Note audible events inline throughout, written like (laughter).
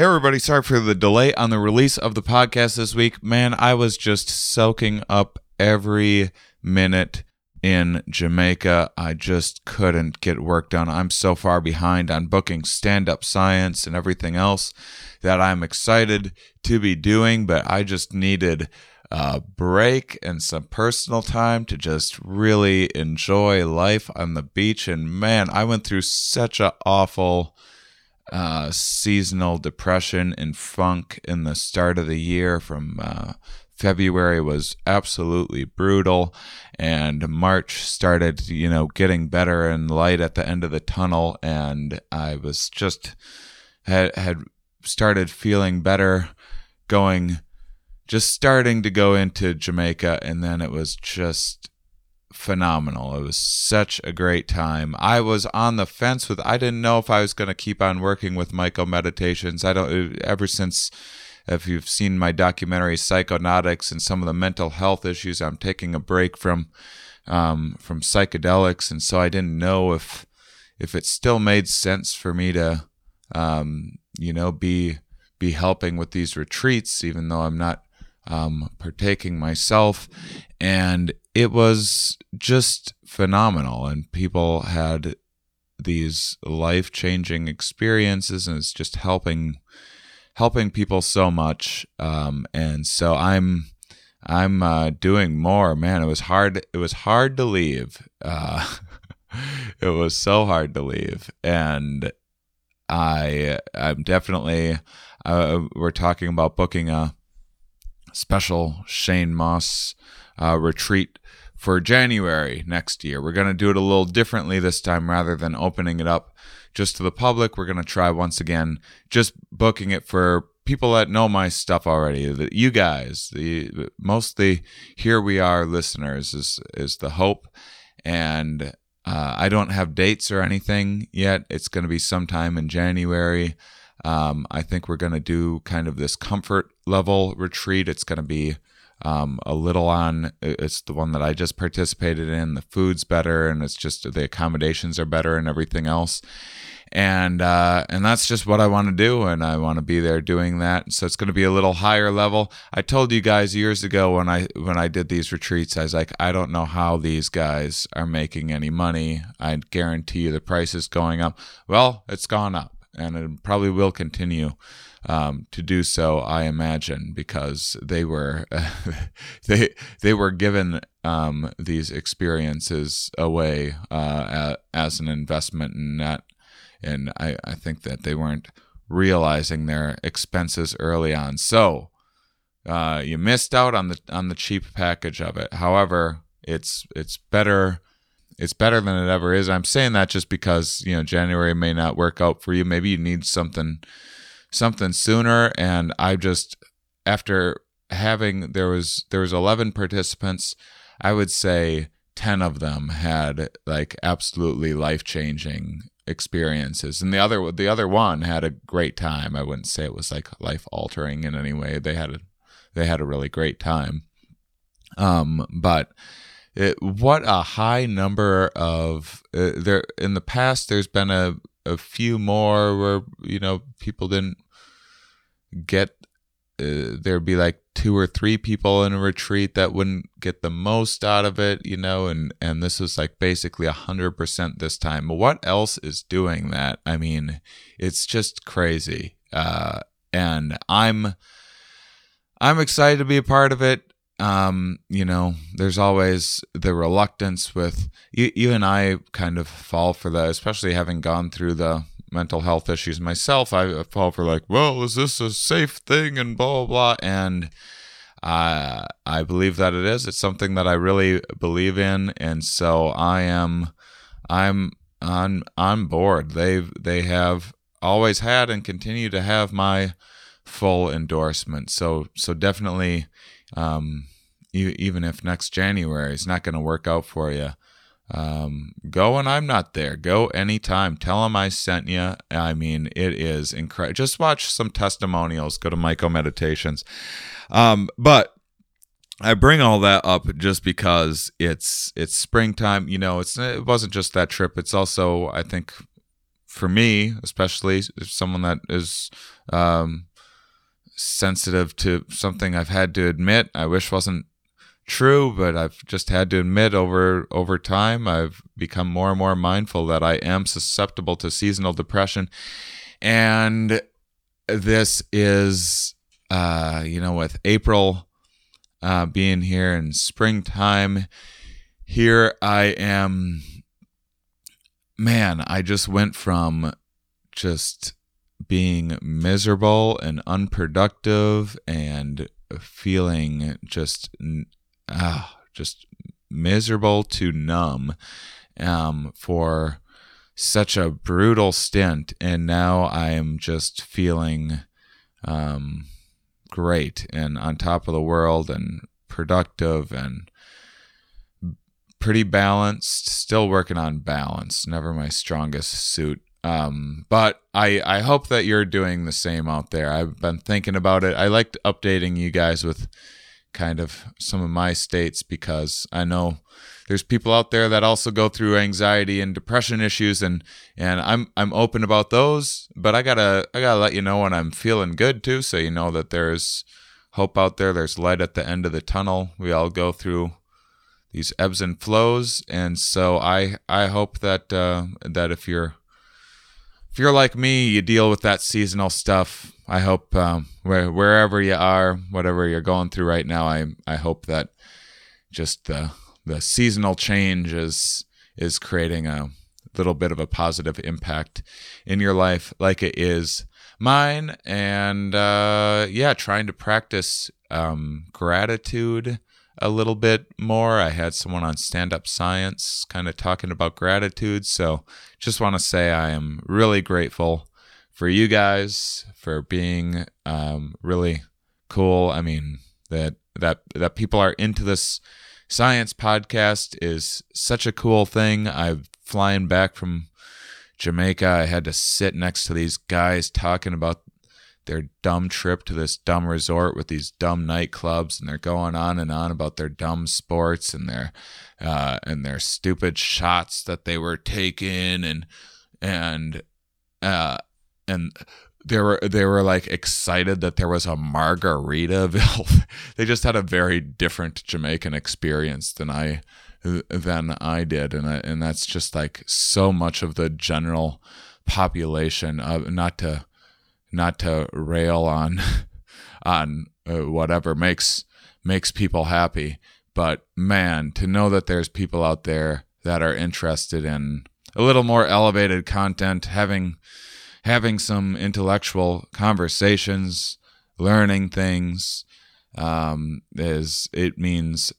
Hey, everybody. Sorry for the delay on the release of the podcast this week. Man, I was just soaking up every minute in Jamaica. I just couldn't get work done. I'm so far behind on booking stand up science and everything else that I'm excited to be doing, but I just needed a break and some personal time to just really enjoy life on the beach. And man, I went through such a awful uh, seasonal depression and funk in the start of the year from uh, February was absolutely brutal, and March started, you know, getting better and light at the end of the tunnel, and I was just had had started feeling better, going, just starting to go into Jamaica, and then it was just phenomenal. It was such a great time. I was on the fence with I didn't know if I was going to keep on working with MycoMeditations. I don't ever since if you've seen my documentary Psychonautics and some of the mental health issues, I'm taking a break from um, from psychedelics, and so I didn't know if if it still made sense for me to um, you know be be helping with these retreats, even though I'm not um, partaking myself. And it was just phenomenal. And people had these life changing experiences, and it's just helping helping people so much. Um, and so I'm I'm uh, doing more. Man, it was hard. It was hard to leave. Uh, (laughs) it was so hard to leave, and I I'm definitely. Uh, we're talking about booking a special Shane Mauss uh, retreat for January next year. We're going to do it a little differently this time rather than opening it up just to the public. We're going to try once again just booking it for people that know my stuff already. That you guys, the mostly here we are listeners is is the hope and uh, I don't have dates or anything yet. It's going to be sometime in January. Um, I think we're going to do kind of this comfort level retreat. It's going to be um, a little on, it's the one that I just participated in. The food's better and it's just the accommodations are better and everything else. And uh, and that's just what I want to do, and I want to be there doing that. So it's going to be a little higher level. I told you guys years ago when I when I did these retreats, I was like, I don't know how these guys are making any money. I guarantee you the price is going up. Well, it's gone up and it probably will continue um, to do so. I imagine because they were (laughs) they they were given um, these experiences away uh, as an investment, and that and I, I think that they weren't realizing their expenses early on. So uh, you missed out on the on the cheap package of it. However, it's it's better it's better than it ever is. I'm saying that just because you know January may not work out for you. Maybe you need something something sooner. And I just after having there was there was 11 participants. I would say 10 of them had like absolutely life changing experiences and the other the other one had a great time i wouldn't say it was like life altering in any way they had a they had a really great time um but it, what a high number of uh, there in the past. There's been a a few more where you know people didn't get. Uh, there'd be like two or three people in a retreat that wouldn't get the most out of it, you know, and and this was like basically a hundred percent this time. What else is doing that? I mean, it's just crazy. Uh, and I'm I'm excited to be a part of it um, you know, there's always the reluctance with you, you and I kind of fall for that, especially having gone through the mental health issues myself. I fall for like, well, is this a safe thing and blah, blah, blah. And I, I believe that it is. It's something that I really believe in. And so I am, I'm on, on board. They've, they have always had and continue to have my full endorsement. So, so definitely, um, even if next January is not going to work out for you, um, go and I'm not there. Go anytime. Tell them I sent you. I mean, it is incredible. Just watch some testimonials. Go to MycoMeditations. Um, but I bring all that up just because it's it's springtime. You know, it's it wasn't just that trip. It's also I think for me, especially someone that is um, sensitive to something I've had to admit, I wish wasn't true, but I've just had to admit over over time I've become more and more mindful that I am susceptible to seasonal depression, and this is uh, you know with April uh, being here in springtime, here I am. Man, I just went from just being miserable and unproductive and feeling just ah, just miserable to numb um, for such a brutal stint, and now I am just feeling um, great and on top of the world and productive and pretty balanced. Still working on balance. Never my strongest suit. Um, but I I hope that you're doing the same out there. I've been thinking about it. I liked updating you guys with kind of some of my states because I know there's people out there that also go through anxiety and depression issues and and I'm I'm open about those, but I got to I got to let you know when I'm feeling good too so you know that there's hope out there, there's light at the end of the tunnel. We all go through these ebbs and flows and so I I hope that uh that if you're if you're like me, you deal with that seasonal stuff. I hope um, where, wherever you are, whatever you're going through right now, I I hope that just the the seasonal change is is creating a little bit of a positive impact in your life, like it is mine. And uh, yeah, trying to practice um, gratitude a little bit more. I had someone on Stand Up Science kind of talking about gratitude. So just want to say I am really grateful for you guys for being um, really cool. I mean that that that people are into this science podcast is such a cool thing. I'm flying back from Jamaica. I had to sit next to these guys talking about their dumb trip to this dumb resort with these dumb nightclubs and they're going on and on about their dumb sports and their uh, and their stupid shots that they were taking and and uh, and they were they were like excited that there was a Margaritaville. (laughs) they just had a very different Jamaican experience than I than I did, and I, and that's just like so much of the general population. of not to not to rail on (laughs) on uh, whatever makes makes people happy but man to know that there's people out there that are interested in a little more elevated content having having some intellectual conversations learning things um, is it means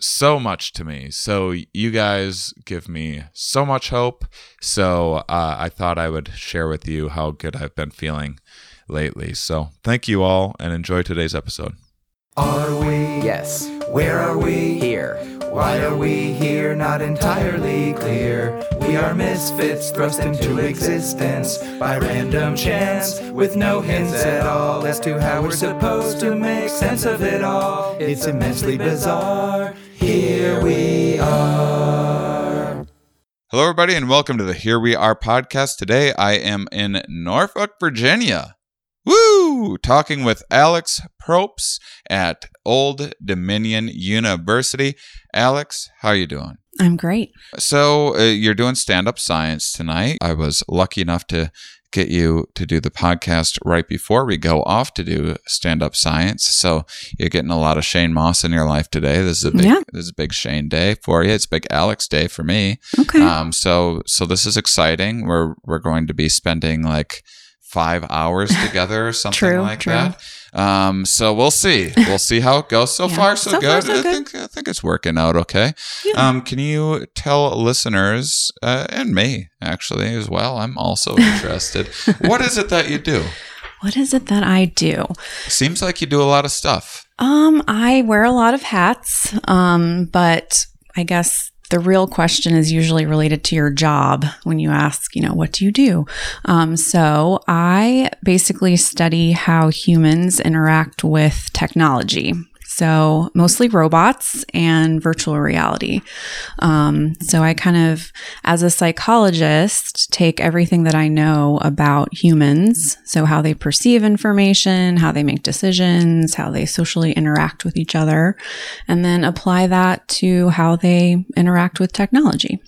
so much to me. So you guys give me so much hope. So uh, I thought I would share with you how good I've been feeling lately. So thank you all and enjoy today's episode. Are we? Yes. Where are we? Here. Why are we here? Not entirely clear. We are misfits thrust into existence by random chance, with no hints at all as to how we're supposed to make sense of it all. It's immensely bizarre. Here we are. Hello, everybody, and welcome to the Here We Are podcast. Today I am in Norfolk, Virginia. Woo! Talking with Alex Proaps at Old Dominion University. Alex, how are you doing? I'm great. So uh, you're doing stand-up science tonight. I was lucky enough to get you to do the podcast right before we go off to do stand-up science. So you're getting a lot of Shane Mauss in your life today. This is a big Yeah. this is a big Shane day for you. It's big Alex day for me. Okay. Um, so so this is exciting. We're we're going to be spending like five hours together or (laughs) something True, like true. that. Um, so we'll see. (laughs) We'll see how it goes. So Yeah. far, so, So good. far, so I good. think I think it's working out okay. Yeah. Um, can you tell listeners uh, and me actually as well? I'm also interested. (laughs) what is it that you do? what is it that I do? Seems like you do a lot of stuff. Um, I wear a lot of hats. Um, but I guess the real question is usually related to your job when you ask, you know, what do you do? Um, so I basically study how humans interact with technology. So mostly robots and virtual reality. Um, so I kind of, as a psychologist, take everything that I know about humans. So how they perceive information, how they make decisions, how they socially interact with each other, and then apply that to how they interact with technology.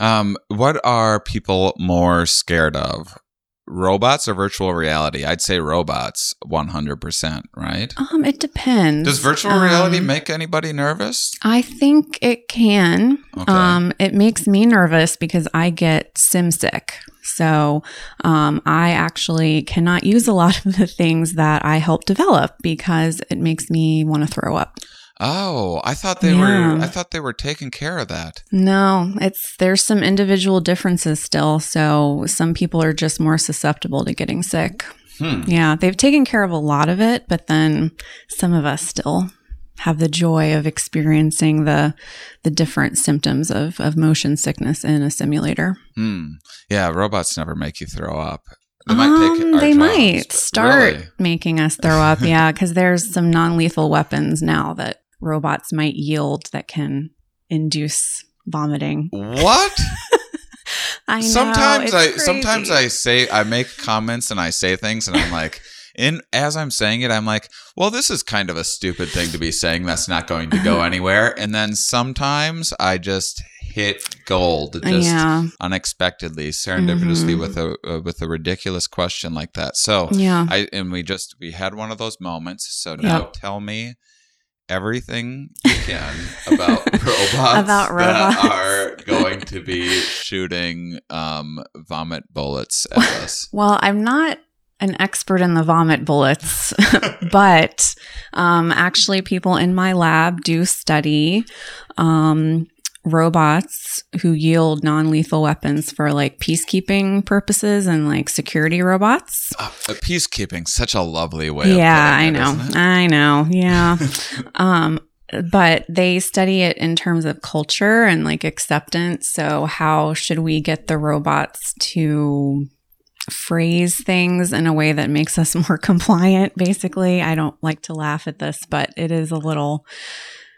Um, what are people more scared of? Robots or virtual reality? I'd say robots 100%, right? Um, it depends. Does virtual reality Um, make anybody nervous? I think it can. Okay. Um, it makes me nervous because I get sim sick. So um, I actually cannot use a lot of the things that I help develop because it makes me want to throw up. Oh, I thought they Yeah. were I thought they were taking care of that. No, it's there's some individual differences still. So some people are just more susceptible to getting sick. Hmm. Yeah, they've taken care of a lot of it, but then some of us still have the joy of experiencing the the different symptoms of of motion sickness in a simulator. Hmm. Yeah, robots never make you throw up. They Um, they jobs, might start really? making us throw up. yeah, because there's some non-lethal weapons now that robots might yield that can induce vomiting. What? (laughs) I know. sometimes I sometimes. I say I make comments and I say things and I'm like in as I'm saying it I'm like, well this is kind of a stupid thing to be saying that's not going to go (laughs) anywhere and then sometimes I just hit gold just yeah, unexpectedly serendipitously Mhm. with a uh, with a ridiculous question like that. So yeah. I and we just we had one of those moments. So now Yep. tell me everything you can about (laughs) robots About robots. that are (laughs) going to be shooting um, vomit bullets at us. Well, I'm not an expert in the vomit bullets, (laughs) but um, actually, people in my lab do study um, robots who yield non lethal weapons for like peacekeeping purposes and like security robots. Uh, peacekeeping, such a lovely way. yeah, I know. I know. Yeah. (laughs) um, but they study it in terms of culture and like acceptance. So, how should we get the robots to phrase things in a way that makes us (laughs) more compliant? Basically, I don't like to laugh at this, but it is a little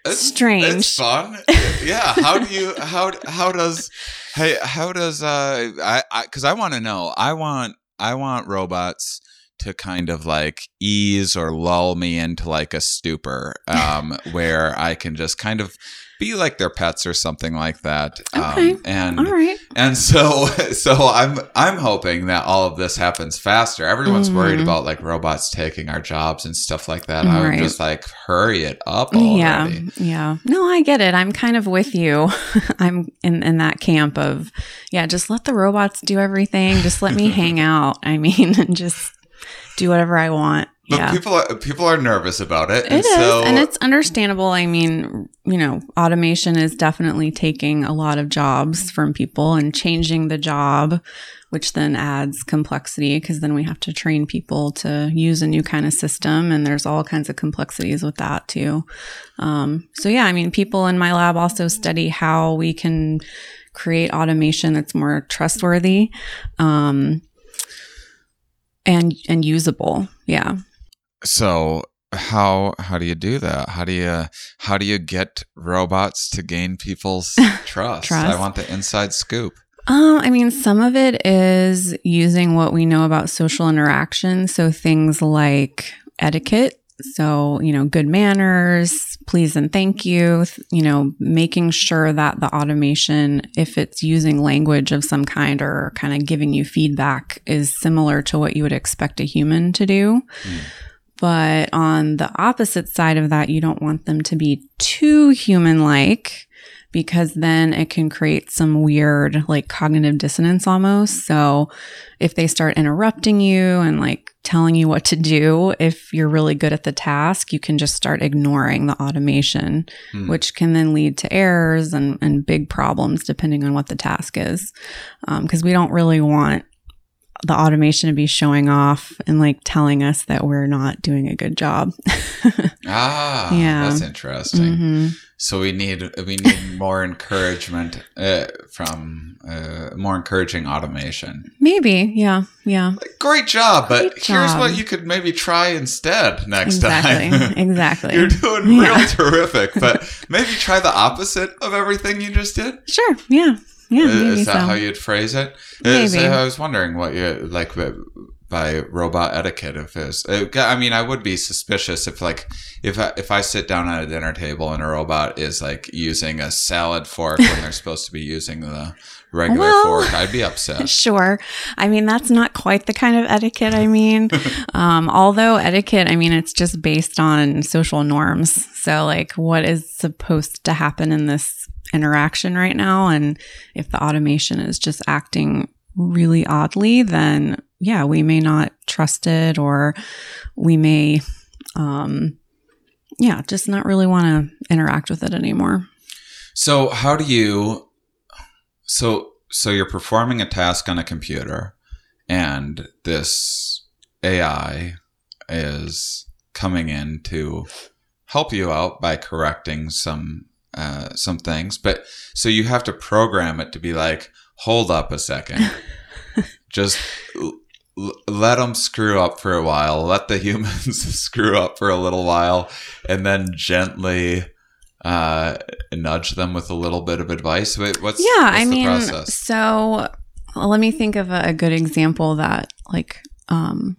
It's- strange. It's fun. yeah. How do you (laughs) how how does hey how does uh I I because I want to know. I want I want robots to kind of like ease or lull me into like a stupor (laughs) um where I can just kind of be like their pets or something like that. Okay. Um, and All right. and so (laughs) so I'm I'm hoping that all of this happens faster. Everyone's worried Mhm. about like robots taking our jobs and stuff like that. I would just like hurry it up already. Yeah, yeah. No, I get it. I'm kind of with you. (laughs) I'm in in that camp of yeah, just let the robots do everything. Just let me (laughs) hang out. I mean, and just do whatever I want. But yeah. people are people are nervous about it. It and is, so and it's understandable. I mean, you know, automation is definitely taking a lot of jobs from people and changing the job, which then adds complexity because then we have to train people to use a new kind of system, and there's all kinds of complexities with that too. Um, so yeah, I mean, people in my lab also study how we can create automation that's more trustworthy. Um, and and usable, yeah. So how how do you do that? How do you how do you get robots to gain people's trust? (laughs) Trust. I want the inside scoop. Um, I mean, some of it is using what we know about social interaction. So things like etiquette. So, you know, good manners, please and thank you, you know, making sure that the automation, if it's using language of some kind or kind of giving you feedback, is similar to what you would expect a human to do. Hmm. But on the opposite side of that, you don't want them to be too human like because then it can create some weird like cognitive dissonance almost. So if they start interrupting you and like telling you what to do, if you're really good at the task, you can just start ignoring the automation, Hmm. which can then lead to errors and, and big problems depending on what the task is. Because we don't really want the automation to be showing off and like telling us that we're not doing a good job. (laughs) Ah, Yeah. that's interesting. Mhm. So we need we need more encouragement uh, from uh, more encouraging automation. Maybe, yeah, yeah. Great job, but Great here's what you could maybe try instead next exactly, time. (laughs) exactly. You're doing Yeah. real terrific, but maybe try the opposite of everything you just did. Sure, yeah, yeah. Is that so. how you'd phrase it? Uh, so I was wondering what you like by- by robot etiquette. If it's, uh, I mean, I would be suspicious if like if I, if I sit down at a dinner table and a robot is like using a salad fork when they're supposed to be using the regular Well- fork, I'd be upset. (laughs) Sure. I mean, that's not quite the kind of etiquette I mean. (laughs) um, although etiquette, I mean, it's just based on social norms. So, like, what is supposed to happen in this interaction right now? And if the automation is just acting really oddly, then yeah, we may not trust it or we may, um, yeah, just not really want to interact with it anymore. So how do you so so you're performing a task on a computer and this AI is coming in to help you out by correcting some uh, some things but so you have to program it to be like hold up a second (laughs) just l- let them screw up for a while let the humans (laughs) screw up for a little while and then gently uh, nudge them with a little bit of advice. Wait, what's yeah what's i mean process? so well, let me think of a, a good example that like um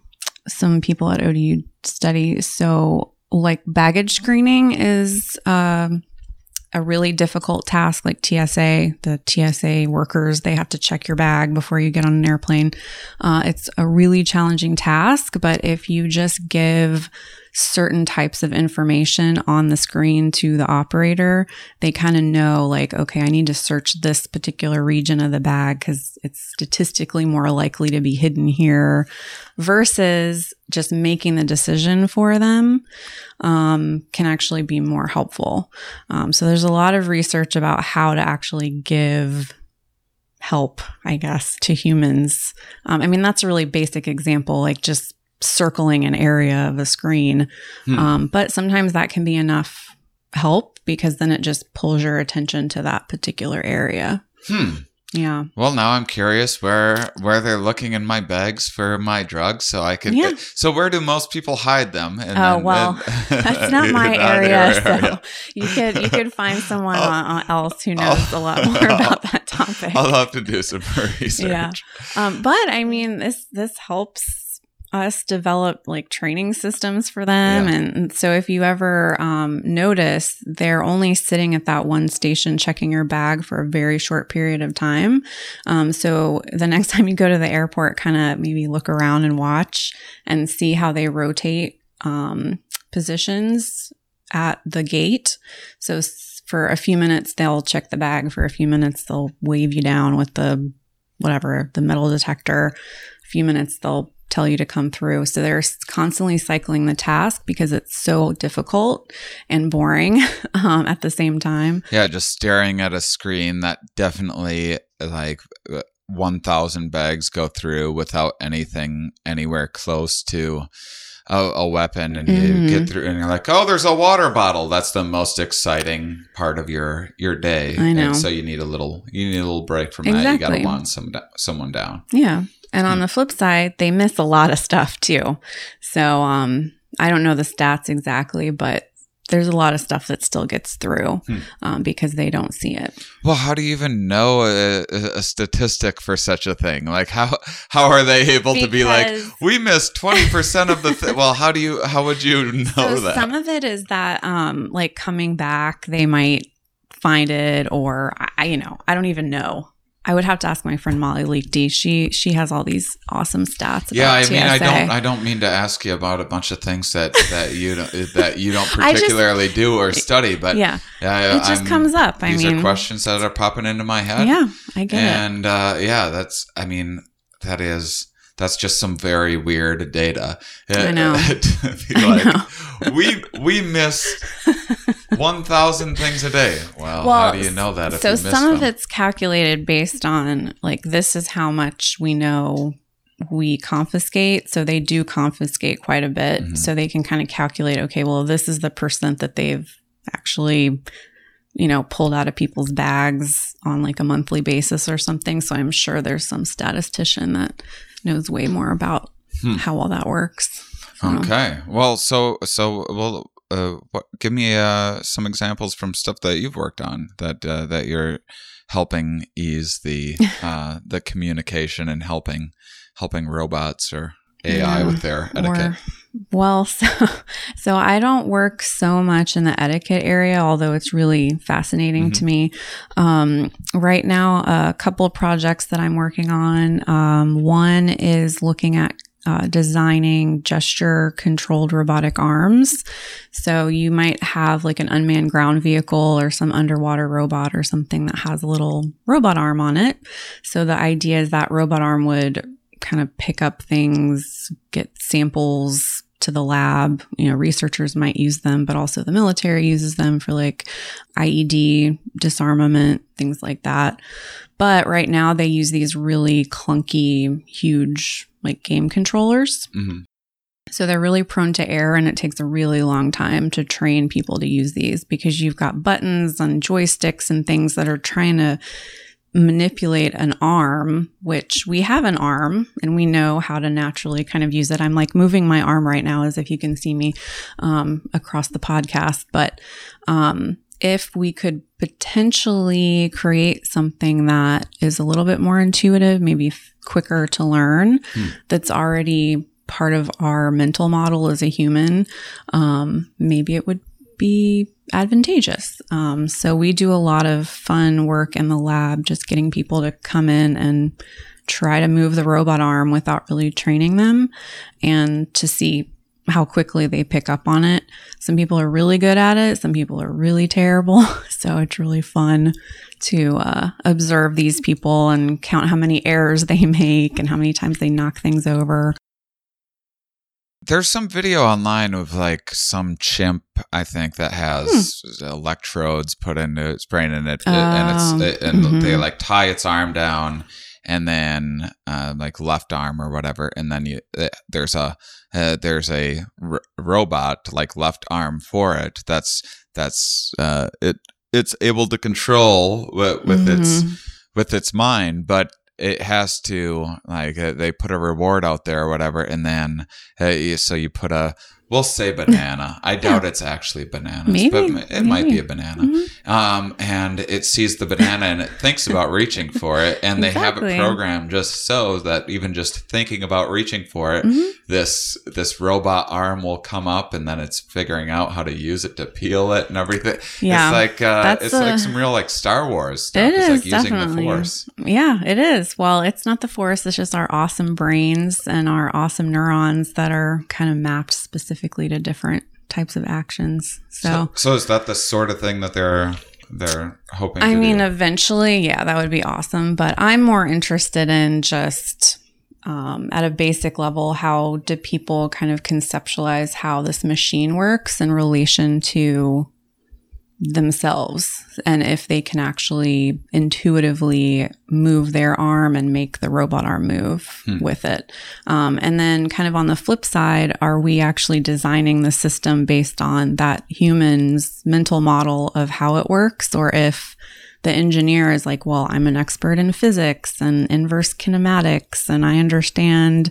some people at odu study so like baggage screening is um a really difficult task like tsa the tsa workers they have to check your bag before you get on an airplane. Uh, it's a really challenging task but if you just give certain types of information on the screen to the operator they kind of know like okay i need to search this particular region of the bag because it's statistically more likely to be hidden here versus just making the decision for them um, can actually be more helpful. Um, so there's a lot of research about how to actually give help i guess to humans. Um, i mean that's a really basic example like just circling an area of a screen Hmm. um, but sometimes that can be enough help because then it just pulls your attention to that particular area. Hmm. Yeah. Well, now I'm curious where where they're looking in my bags for my drugs, so I could. Yeah. So where do most people hide them? And Oh, well, (laughs) That's not my Not area, so you could you could find (laughs) someone I'll- uh, else who knows a lot more I'll- (laughs) about that topic. I'll have to do some research. Yeah. Um, but I mean, this this helps us develop like training systems for them, Yeah. and, and so if you ever um, notice they're only sitting at that one station checking your bag for a very short period of time. Um, so the (laughs) next time you go to the airport, kind of maybe look around and watch and see how they rotate um, positions at the gate. So for a few minutes, they'll check the bag. For a few minutes, they'll wave you down with the whatever, the metal detector. A few minutes, they'll tell you to come through. So they're constantly cycling the task because it's so difficult and boring (laughs) um, at the same time. Yeah, just staring at a screen that definitely like uh, 1,000 bags go through without anything anywhere close to a, a weapon. And you Mhm. get through and you're like, oh, there's a water bottle. That's the most exciting part of your, your day. I know. And so you need a little, you need a little break from that. You got to Exactly. want some, someone down. Yeah. And on the flip side, they miss a lot of stuff too. So um, I don't know the stats exactly, but there's a lot of stuff that still gets through Hmm. um, because they don't see it. Well, how do you even know a, a statistic for such a thing? Like how how are they able to be like we missed twenty percent of the? Th-. (laughs) Well, how do you how would you know so that? some of it is that um, like coming back, they might find it, or I, you know, I don't even know. I would have to ask my friend Molly Leakdy. She she has all these awesome stats. yeah, I mean, TSA. I don't I don't mean to ask you about a bunch of things that that you don't, (laughs) that you don't particularly just, do or study, but yeah, it just I'm, comes up. I these mean, are questions that are popping into my head. Yeah, I get and, it. And uh, yeah, that's I mean that is that's just some very weird data. I know. (laughs) (laughs) like, I know. we we missed 1,000 things a day. Well, how do you know that? so some them? of it's calculated based on like this is how much we know we confiscate. So they do confiscate quite a bit. Mm-hmm. So they can kind of calculate, okay, well, this is the percent that they've actually, you know, pulled out of people's bags on like a monthly basis or something. So I'm sure there's some statistician that knows way more about hmm. how all that works. Okay. Know. Well, so so well uh, what, give me uh, some examples from stuff that you've worked on that uh, that you're helping ease the (laughs) uh, the communication and helping helping robots or AI Yeah, with their etiquette. Or, well, (laughs) so, so I don't work so much in the etiquette area, although it's really fascinating to me. Um, right now, a couple of projects that I'm working on. Um, one is looking at uh, designing gesture controlled robotic arms. So you might have like an unmanned ground vehicle or some underwater robot or something that has a little robot arm on it. So the idea is that robot arm would kind of pick up things, get samples to the lab. You know, researchers might use them, but also the military uses them for like IED disarmament, things like that. But right now they use these really clunky, huge like game controllers. hmm So they're really prone to error and it takes a really long time to train people to use these because you've got buttons and joysticks and things that are trying to manipulate an arm, which we have an arm and we know how to naturally kind of use it. I'm like moving my arm right now as if you can see me um, across the podcast. But um, if we could potentially create something that is a little bit more intuitive, maybe f- quicker to learn, Hmm. that's already part of our mental model as a human, um, maybe it would be advantageous. Um, so we do a lot of fun work in the lab, just getting people to come in and try to move the robot arm without really training them and to see how quickly they pick up on it. Some people are really good at it. Some people are really terrible. (laughs) So it's really fun to uh, observe these people and count how many errors they (laughs) make and how many times they knock things over. There's some video online of like some chimp, I think, that has electrodes put into its brain, and it, and Oh, it's and mhm. they like tie its arm down, and then uh, like left arm or whatever, and then you uh, there's a uh, there's a r- robot like left arm for it. That's that's uh, it. It's able to control with, with its Mhm. with its mind, but it has to like uh, they put a reward out there or whatever, and then uh, so you put a we'll say banana. I doubt it's actually bananas, Maybe, but it might be a banana. Mhm. Um, and it sees the banana and it thinks about reaching for it, and they have it programmed just so that even just thinking about reaching for it, Mhm. this this robot arm will come up, and then it's figuring out how to use it to peel it and everything. Yeah. it's like uh, it's like some real like Star Wars stuff. It it's is like using definitely. the force. Yeah, it is. Well, it's not the force, it's just our awesome brains and our awesome neurons that are kind of mapped specifically to different types of actions. So, So, so is that the sort of thing that they're they're hoping? I mean, do? eventually, yeah, that would be awesome. But I'm more interested in just um, at a basic level how do people kind of conceptualize how this machine works in relation to themselves and if they can actually intuitively move their arm and make the robot arm move Hmm. with it. Um, and then, kind of on the flip side, are we actually designing the system based on that human's mental model of how it works? Or if the engineer is like, well, I'm an expert in physics and inverse kinematics, and I understand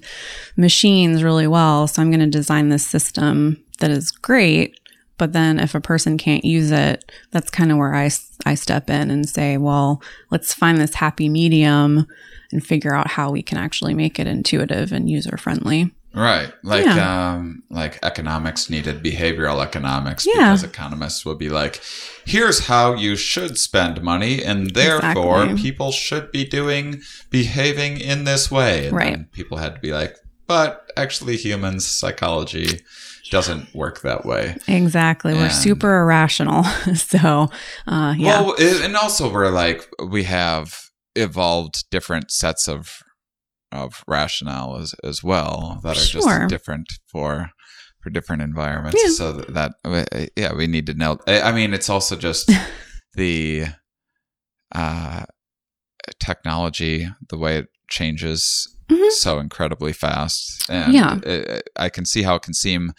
machines really well. So I'm going to design this system that is great. But then if a person can't use it, that's kind of where I, I step in and say, well, let's find this happy medium and figure out how we can actually make it intuitive and user friendly. Right. Like Yeah. um like economics needed behavioral economics Yeah. because economists would be like, here's how you should spend money and therefore Exactly. people should be doing behaving in this way. And Right. people had to be like, but actually humans psychology doesn't work that way. Exactly. We're super irrational. (laughs) so, uh, yeah. Well, it, and also we're like we have evolved different sets of of rationale as, as well that are Sure. just different for for different environments. Yeah. So that, yeah, we need to know. I I mean, it's also just (laughs) the uh, technology, the way it changes Mhm. so incredibly fast. And Yeah. it- I can see how it can seem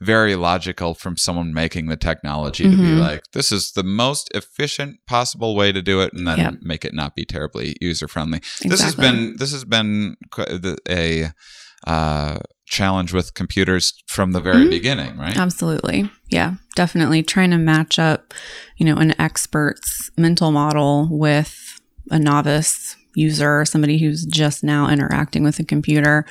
very logical from someone making the technology to be Mhm. like, this is the most efficient possible way to do it, and then Yep. make it not be terribly user friendly. This has been this has been a uh, challenge with computers from the very Mhm. beginning, right? Absolutely. Yeah, definitely trying to match up, you know, an expert's mental model with a novice user, somebody who's just now interacting with a computer.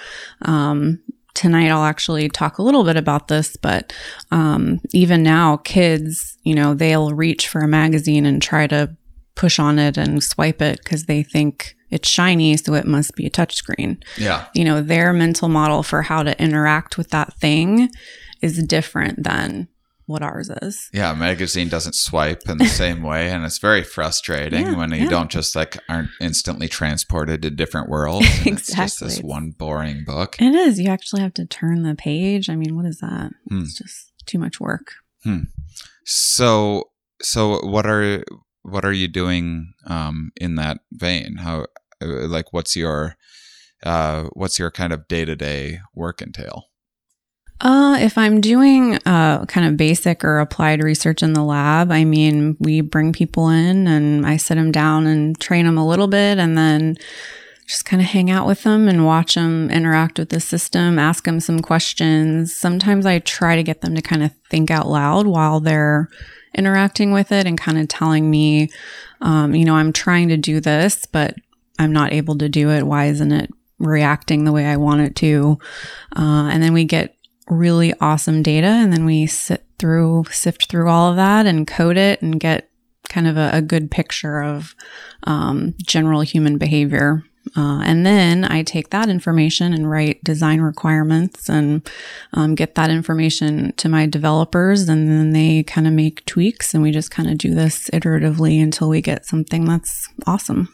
Um, tonight, I'll actually talk a little bit about this, but um, even now, kids, you know, they'll reach for a magazine and try to push on it and swipe it because they think it's shiny, so it must be a touchscreen yeah. you know, their mental model for how to interact with that thing is different than what ours is. Yeah, magazine doesn't swipe in the (laughs) same way, and it's very frustrating Yeah, when you yeah. don't just like aren't instantly transported to different worlds. and It's just this one boring book. It is. You actually have to turn the page. I mean, what is that? Hmm. It's just too much work. Hmm. So, so what are what are you doing um, in that vein? How, uh, like, what's your uh, what's your kind of day to day work entail? Uh, if I'm doing uh, kind of basic or applied research in the lab, I mean, we bring people in and I sit them down and train them a little bit and then just kind of hang out with them and watch them interact with the system, ask them some questions. Sometimes I try to get them to kind of think out loud while they're interacting with it and kind of telling me, um, you know, I'm trying to do this, but I'm not able to do it. Why isn't it reacting the way I want it to? Uh, and then we get really awesome data and then we sit through sift through all of that and code it and get kind of a, a good picture of um, general human behavior. Uh, and then i take that information and write design requirements and um, get that information to my developers and then they kind of make tweaks and we just kind of do this iteratively until we get something that's awesome.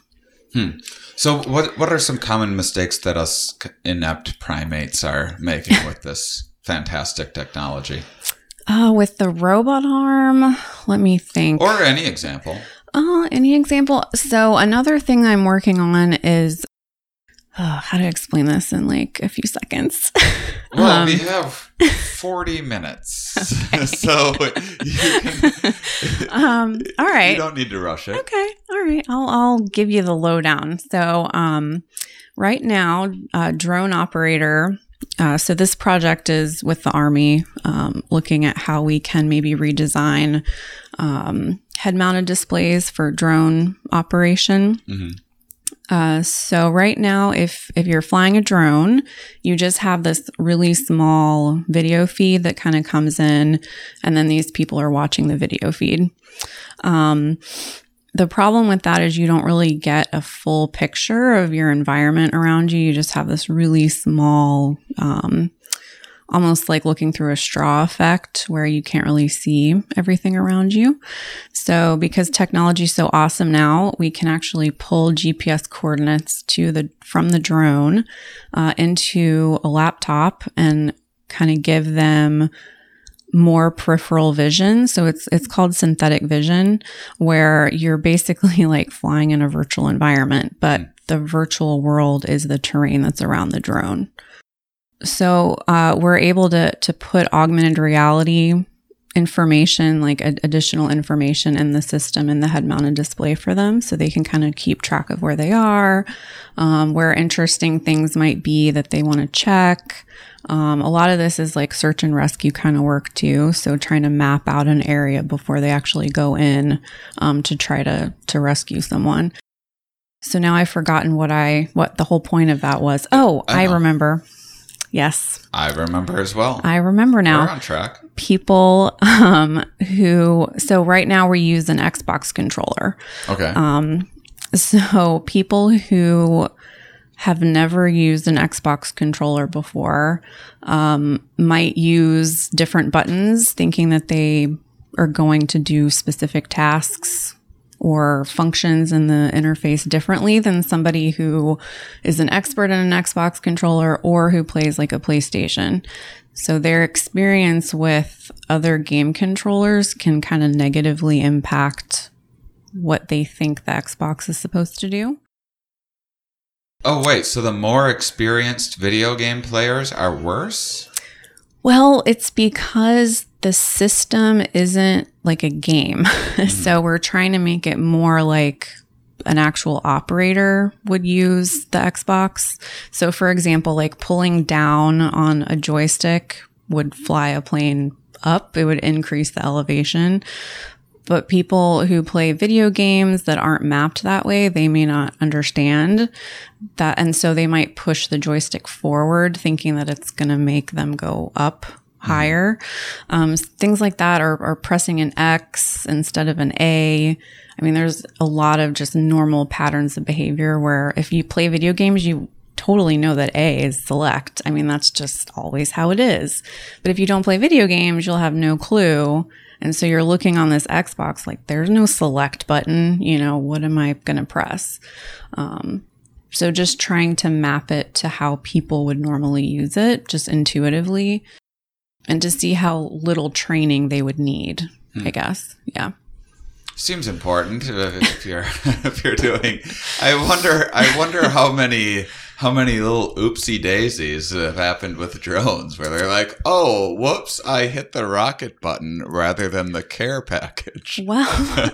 So, what what are some common mistakes that us inept primates are making with this fantastic technology, uh, with the robot arm let me think or any example? Uh, any example? So another thing I'm working on is uh, how to explain this in like a few seconds. (laughs) Well, Um, we have forty minutes, (laughs) (laughs) so you can. um, all You don't need to rush it. Okay. All right. I'll I'll give you the lowdown. So, um, right now, uh, drone operator. Uh, so this project is with the army, um, looking at how we can maybe redesign um, head-mounted displays for drone operation. Mhm. Uh, so right now, if if you're flying a drone, you just have this really small video feed that kind of comes in, and then these people are watching the video feed. Um, the problem with that is you don't really get a full picture of your environment around you. You just have this really small, um, almost like looking through a straw effect where you can't really see everything around you. So because technology is so awesome now, we can actually pull GPS coordinates to the from the drone uh, into a laptop and kind of give them more peripheral vision. So it's it's called synthetic vision, where you're basically (laughs) like flying in a virtual environment, but the virtual world is the terrain that's around the drone. So uh, we're able to to put augmented reality information, like ad- additional information in the system in the head mounted display for them, so they can kind of keep track of where they are, um, where interesting things might be that they want to check. Um, a lot of this is like search and rescue kind of work too. So trying to map out an area before they actually go in um, to try to to rescue someone. So now I've forgotten what I what the whole point of that was. Oh, I I, remember. Yes, I remember as well. I remember now We're on track. people um, who so right now we use an xbox controller Okay. um, so people who have never used an xbox controller before um, might use different buttons thinking that they are going to do specific tasks or functions in the interface differently than somebody who is an expert in an Xbox controller or who plays like a PlayStation. So their experience with other game controllers can kind of negatively impact what they think the Xbox is supposed to do. Oh wait, so the more experienced video game players are worse? Well, it's because the system isn't like a game. (laughs) Hmm. so we're trying to make it more like an actual operator would use the Xbox. So, for example, like pulling down on a joystick would fly a plane up, it would increase the elevation. But people who play video games that aren't mapped that way, they may not understand that. And so they might push the joystick forward, thinking that it's going to make them go up higher. Um, things like that, or, or pressing an X instead of an A. I mean, there's a lot of just normal patterns of behavior where if you play video games, you totally know that A is select. I mean, that's just always how it is. But if you don't play video games, you'll have no clue. And so you're looking on this Xbox like there's no select button. You know, what am I going to press? Um, so just trying to map it to how people would normally use it, just intuitively, and to see how little training they would need, I guess. Yeah. Seems important if you're (laughs) if you're doing. I wonder. I wonder how many how many little oopsie daisies have happened with drones where they're like, oh, whoops, I hit the rocket button rather than the care package. (laughs) Well,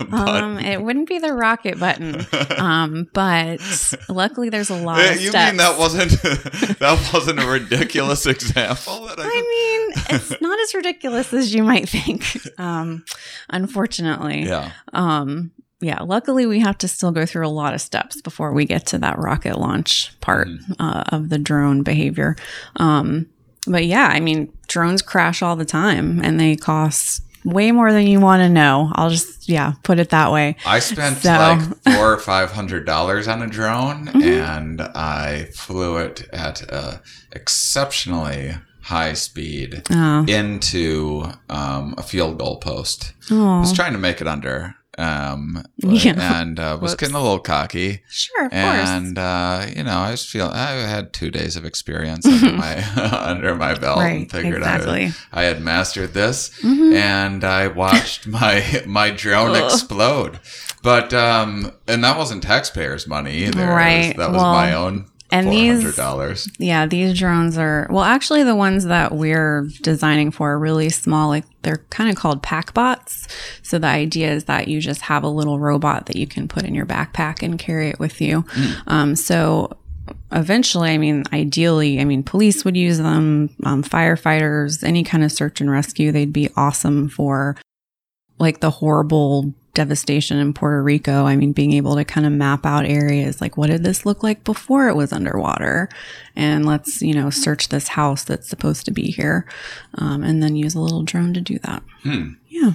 (laughs) um, it wouldn't be the rocket button, um, but luckily there's a lot of you steps. mean that wasn't (laughs) that wasn't a ridiculous example? That I, I mean, it's not as ridiculous as you might think. Um, unfortunately, yeah. um, yeah. Luckily, we have to still go through a lot of steps before we get to that rocket launch part uh, of the drone behavior. Um, but yeah, I mean, drones crash all the time, and they cost way more than you want to know. I'll just yeah put it that way. I spent So- like (laughs) four or five hundred dollars on a drone, Mm-hmm. and I flew it at a exceptionally high speed Oh. into um, a field goal post. I was trying to make it under, um, (laughs) Yeah. and uh, was Whoops. getting a little cocky. Sure, of course. And uh, you know, I was feeling I had two days of experience under (laughs) my (laughs) under my belt, and Right, figured exactly. Mm-hmm. I, I had mastered this, and I watched my my drone explode. But um, and that wasn't taxpayers' money either. It was- Right, that was well, my own and these- dollars. Yeah, these drones are well, actually, the ones that we're designing for are really small. Like they're kind of called pack bots. So the idea is that you just have a little robot that you can put in your backpack and carry it with you. Um, so eventually, I mean, ideally, I mean, police would use them, um, firefighters, any kind of search and rescue. They'd be awesome for like the horrible devastation in Puerto Rico. I mean, being able to kind of map out areas like what did this look like before it was underwater? And let's, you know, search this house that's supposed to be here. Um, and then use a little drone to do that. Yeah.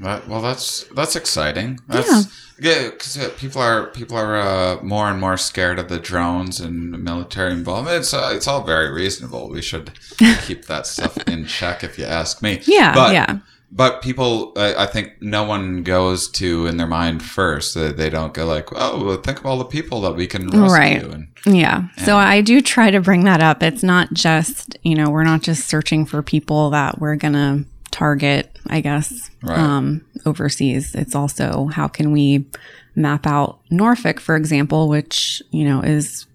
But, well, that's that's exciting. That's, yeah, because people are people are uh, more and more scared of the drones and military involvement. It's uh, it's all very reasonable. We should (laughs) keep that stuff in check, if you ask me. Yeah, but, yeah. But people, uh, I think no one goes to in their mind first. They, they don't go like, "Oh, well, think of all the people that we can rescue." Right. And, Yeah. So I do try to bring that up. It's not just, you know, we're not just searching for people that we're going to target, I guess, Right. um, overseas. It's also how can we map out Norfolk, for example, which, you know, is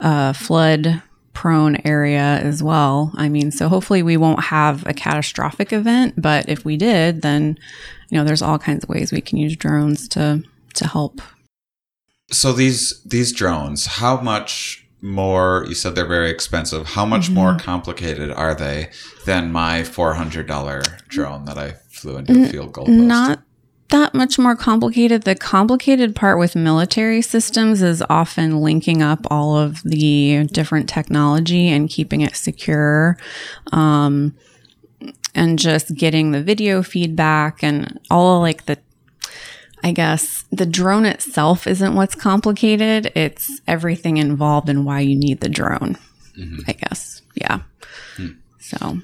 a flood prone area as well. I mean, so hopefully we won't have a catastrophic event, but if we did, then, you know, there's all kinds of ways we can use drones to to help So these these drones, how much more? You said they're very expensive. How much more mm-hmm. complicated are they than my four hundred dollar drone that I flew into a field goal post? Not that much more complicated. The complicated part with military systems is often linking up all of the different technology and keeping it secure. Um, and just getting the video feedback and all like the I guess the drone itself isn't what's complicated. It's everything involved in why you need the drone. I guess. Yeah. So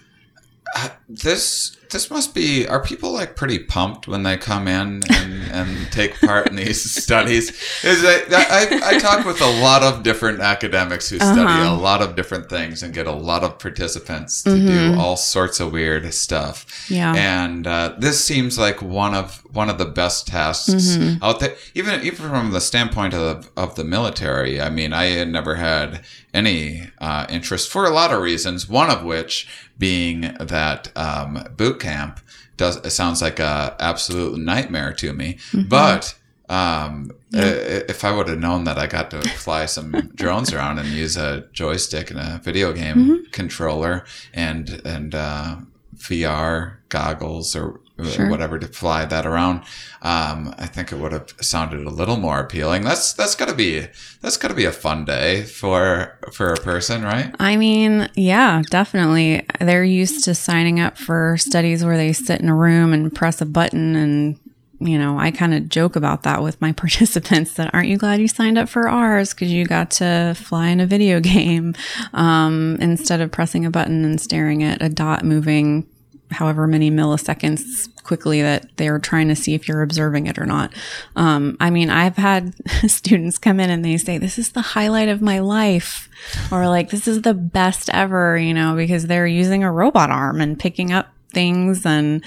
this this must be. Are people like pretty pumped when they come in and, and take part in these (laughs) studies? Is that I, I talk with a lot of different academics who study a lot of different things and get a lot of participants to do all sorts of weird stuff. Yeah. and uh, this seems like one of one of the best tasks out there. Even even from the standpoint of of the military, I mean, I had never had any uh, interest for a lot of reasons. One of which being that um, boot camp does it sounds like a absolute nightmare to me, but. Um, i- if I would have known that I got to fly some (laughs) drones around and use a joystick and a video game controller and and uh, VR goggles or Sure. whatever to fly that around, um, I think it would have sounded a little more appealing. That's that's gotta be that's gotta be a fun day for for a person, right? I mean, yeah, definitely. They're used to signing up for studies where they sit in a room and press a button. And, you know, I kind of joke about that with my (laughs) participants that aren't you glad you signed up for ours because you got to fly in a video (laughs) game um, instead of pressing a button and staring at a dot moving however many milliseconds quickly that they're trying to see if you're observing it or not. Um, I mean, I've had (laughs) students come in and they say, This is the highlight of my life, or like, This is the best ever, you know, because they're using a robot arm and picking up things and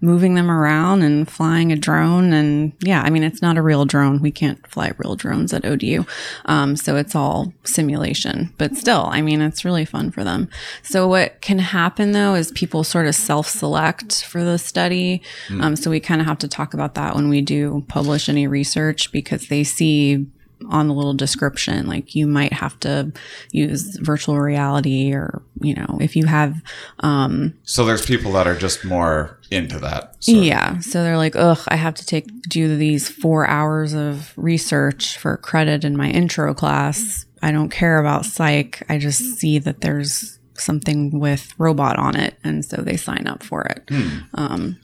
moving them around and flying a drone. And yeah, I mean, it's not a real drone. We can't fly real drones at ODU. Um, so it's all simulation, but still, I mean, it's really fun for them. So what can happen though is people sort of self select for the study. Um, so we kind of have to talk about that when we do publish any research because they see on the little description like you might have to use virtual reality or you know if you have um So there's people that are just more into that. of- yeah. So they're like, ugh, I have to take do these four hours of research for credit in my intro class. I don't care about psych. I just see that there's something with robot on it, and so they sign up for it. um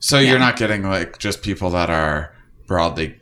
So you're not getting like just people that are broadly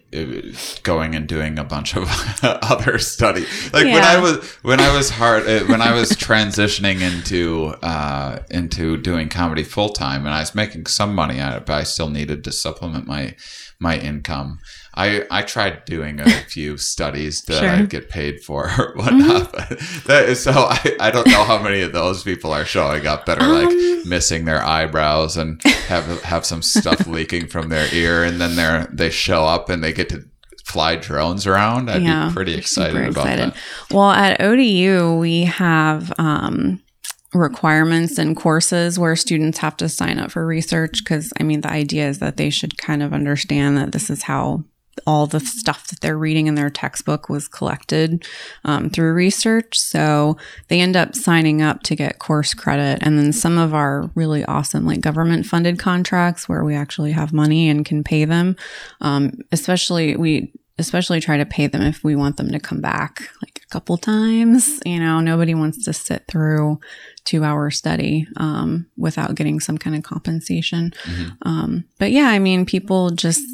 going and doing a bunch of (laughs) other study. Like when I was when I was hard uh, when I was transitioning into uh, into doing comedy full time, and I was making some money at it, but I still needed to supplement my my income. I, I tried doing a (laughs) few studies that Sure. Mm-hmm. I'd get paid for (laughs) or whatnot. But that is, so I, I don't know how many of those people are showing up that are Um. like missing their eyebrows and have have some stuff (laughs) leaking from their ear, and then they're they show up and they get to fly drones around. I'd be pretty excited super about that. Well, at ODU, we have um, requirements and courses where students have to sign up for research because, I mean, the idea is that they should kind of understand that this is how all the stuff that they're reading in their textbook was collected um, through research. So they end up signing up to get course credit. And then some of our really awesome, like government funded contracts where we actually have money and can pay them, um, especially we especially try to pay them if we want them to come back like a couple times. You know, nobody wants to sit through two hour study um, without getting some kind of compensation. Um, but yeah, I mean, people just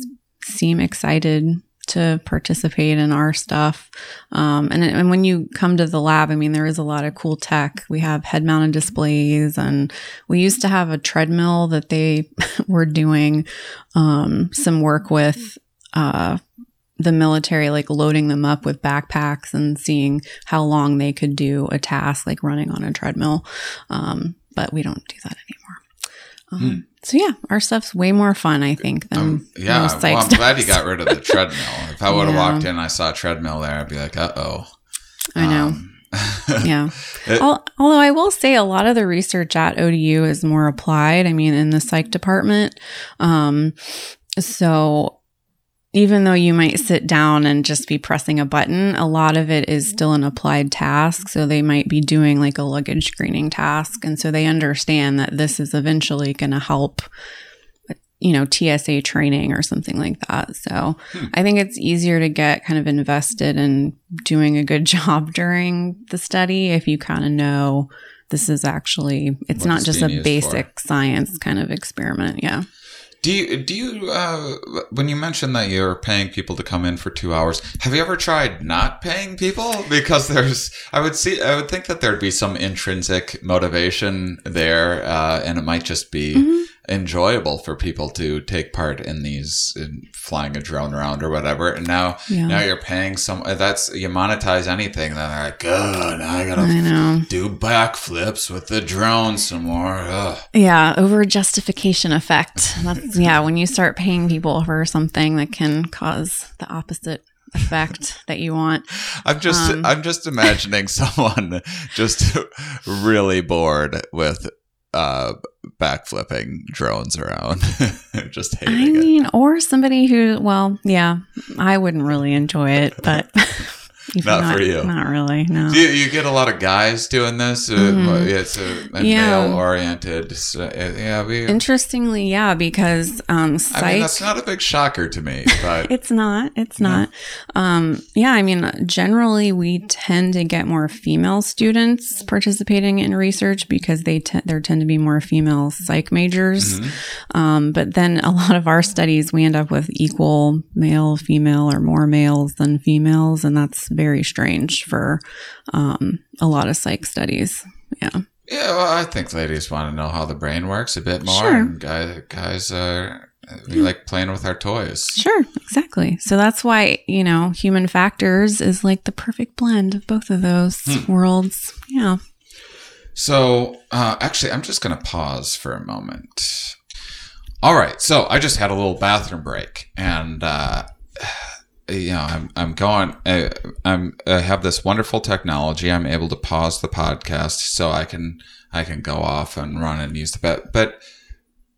seem excited to participate in our stuff. Um, and, and when you come to the lab, I mean, there is a lot of cool tech. We have head mounted displays, and we used to have a treadmill that they (laughs) were doing um, some work with. Uh, the military like loading them up with backpacks and seeing how long they could do a task like running on a treadmill um, but we don't do that anymore um, so yeah our stuff's way more fun i think than Hmm. Um, yeah, well, I'm glad you got rid of the treadmill. If I would have Yeah. walked in, I saw a treadmill there, I'd be like, uh oh. i know Um, (laughs) yeah. It- Although I will say a lot of the research at ODU is more applied. I mean, in the psych department. Um, so even though you might sit down and just be pressing a button, a lot of it is still an applied task. So they might be doing like a luggage screening task. And so they understand that this is eventually going to help you know, TSA training or something like that. So I think it's easier to get kind of invested in doing a good (laughs) job during the study if you kind of know this is actually, it's What not just a basic science kind of experiment. Yeah. Do you do you uh, when you mentioned that you're paying people to come in for two hours? Have you ever tried not paying people? Because there's, I would see, I would think that there'd be some intrinsic motivation there, uh, and it might just be enjoyable for people to take part in these in flying a drone around or whatever. And now Yeah. now you're paying some. That's you monetize anything. Then they're like, good, now I gotta I do backflips with the drone some more. Ugh. Yeah, over justification effect. That's (laughs) yeah, when you start paying people for something that can cause the opposite effect that you want. I'm just Um, I'm just imagining (laughs) someone just really bored with uh backflipping drones around. (laughs) just I hating it. mean, or somebody who, well, yeah, I wouldn't really enjoy it, but (laughs) even Not for you. Not really. No. Do you, you get a lot of guys doing this? Mhm. It's a, a Yeah. male oriented. So, uh, yeah, we. Interestingly, yeah, because um, psych. I mean, that's not a big shocker to me, but (laughs) It's not. It's No. not. Um, yeah, I mean, generally we tend to get more female students participating in research because they te- there tend to be more female psych majors. Mhm. Um, but then a lot of our studies we end up with equal male, female, or more males than females, and that's very strange for um, a lot of psych studies. Yeah. yeah, well, I think ladies want to know how the brain works a bit more, Sure. and guys, guys, uh, we like playing with our toys. Sure, exactly. So that's why, you know, human factors is like the perfect blend of both of those Hmm. worlds. Yeah. So, uh, actually, I'm just going to pause for a moment. All right. So, I just had a little bathroom break, and uh, Uh, you know, I'm I'm going. I, I'm I have this wonderful technology. I'm able to pause the podcast so I can I can go off and run and use the bed, but.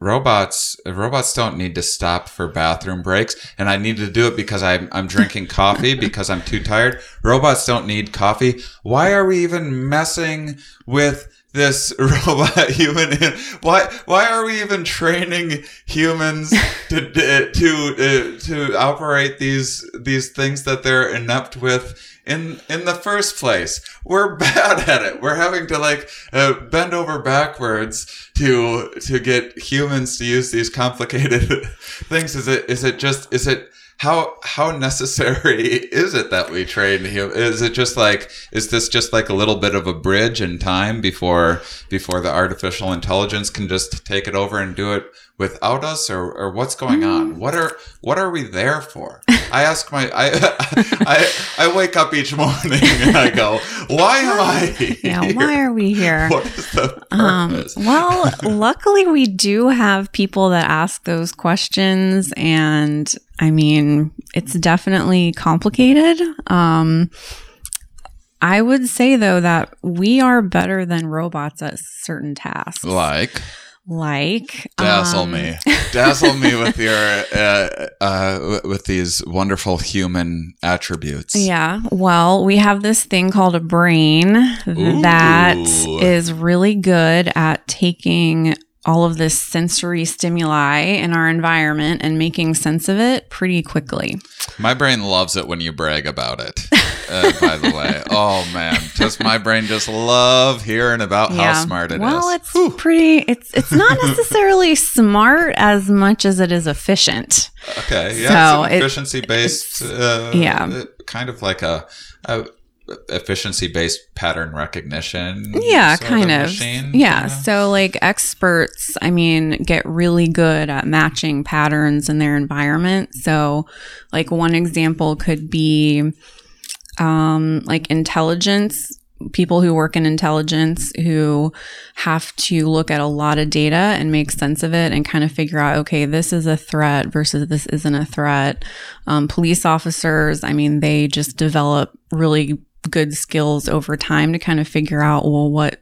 Robots, robots don't need to stop for bathroom breaks, and I need to do it because I'm I'm drinking coffee (laughs) because I'm too tired. Robots don't need coffee. Why are we even messing with this (laughs) robot human? Why why are we even training humans (laughs) to to uh, to operate these these things that they're inept with? In in the first place, we're (laughs) bad at it. We're having to like uh, bend over backwards to to get humans to use these complicated things. Is it is it just is it how how necessary (laughs) is it that we train him? Is it just like is this just like a little bit of a bridge in time before before the artificial intelligence can just take it over and do it without us, or, or what's going on? What are what are we there for? I ask my I (laughs) I I wake up each morning (laughs) and I go, why am I here? (laughs) Yeah. Why are we here? What is the Um, well, luckily, we do have people that ask those questions. And I mean, it's definitely complicated. Um, I would say, though, that we are better than robots at certain tasks. like Like, dazzle um, me, (laughs) dazzle me with your uh, uh, with these wonderful human attributes. Yeah. Well, we have this thing called a brain that Ooh. is really good at taking all of this sensory stimuli in our environment and making sense of it pretty quickly. My brain loves it when you brag about it. Uh, by the way, (laughs) oh man, just my brain just love hearing about how smart it is? well, it's pretty it's it's not (laughs) necessarily smart as much as it is efficient. okay. Yeah, so it's it- efficiency based. Uh, yeah. kind of like a, a efficiency based pattern recognition. Yeah, kind of. machine, yeah. kinda? So, like, experts, I mean, get really good at matching patterns in their environment. So, like, one example could be um, like intelligence. People who work in intelligence who have to look at a lot of data and make sense of it and kind of figure out, okay, this is a threat versus this isn't a threat. Um, police officers, I mean, they just develop really good skills over time to kind of figure out, well, what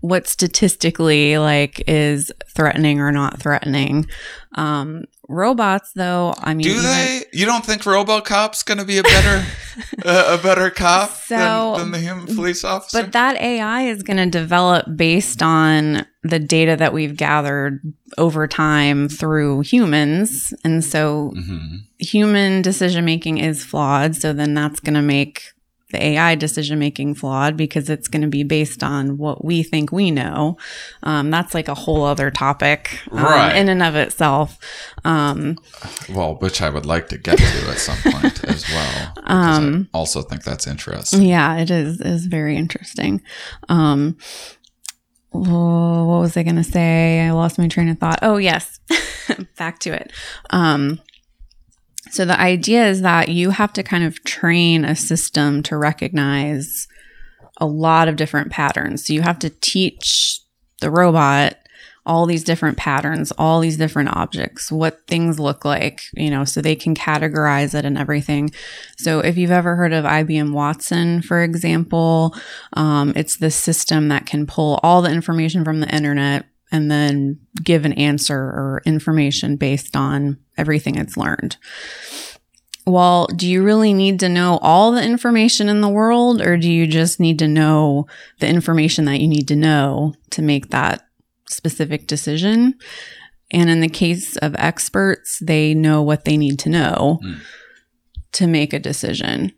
what statistically like is threatening or not threatening. Um, robots, though, I mean, Do they? You don't think RoboCop's going to be a better (laughs) uh, a better cop So- than, than the human police officer? But that AI is going to develop based on the data that we've gathered over time through humans. And so Mhm. human decision making is flawed. So then that's going to make the AI decision making flawed because it's going to be based on what we think we know. Um, that's like a whole other topic um, Right. in and of itself. Um, Well, which I would like to get to at some point (laughs) as well. Um, I also think that's interesting. Yeah, it is is very interesting. Um oh, what was I going to say? I lost my train of thought. Oh, yes. (laughs) Back to it. Um, so the idea is that you have to kind of train a system to recognize a lot of different patterns. So you have to teach the robot all these different patterns, all these different objects, what things look like, you know, so they can categorize it and everything. So if you've ever heard of IBM Watson, for example, um, it's this system that can pull all the information from the internet and then give an answer or information based on everything it's learned. Well, do you really need to know all the information in the world, or do you just need to know the information that you need to know to make that specific decision. And in the case of experts, they know what they need to know mm. To make a decision.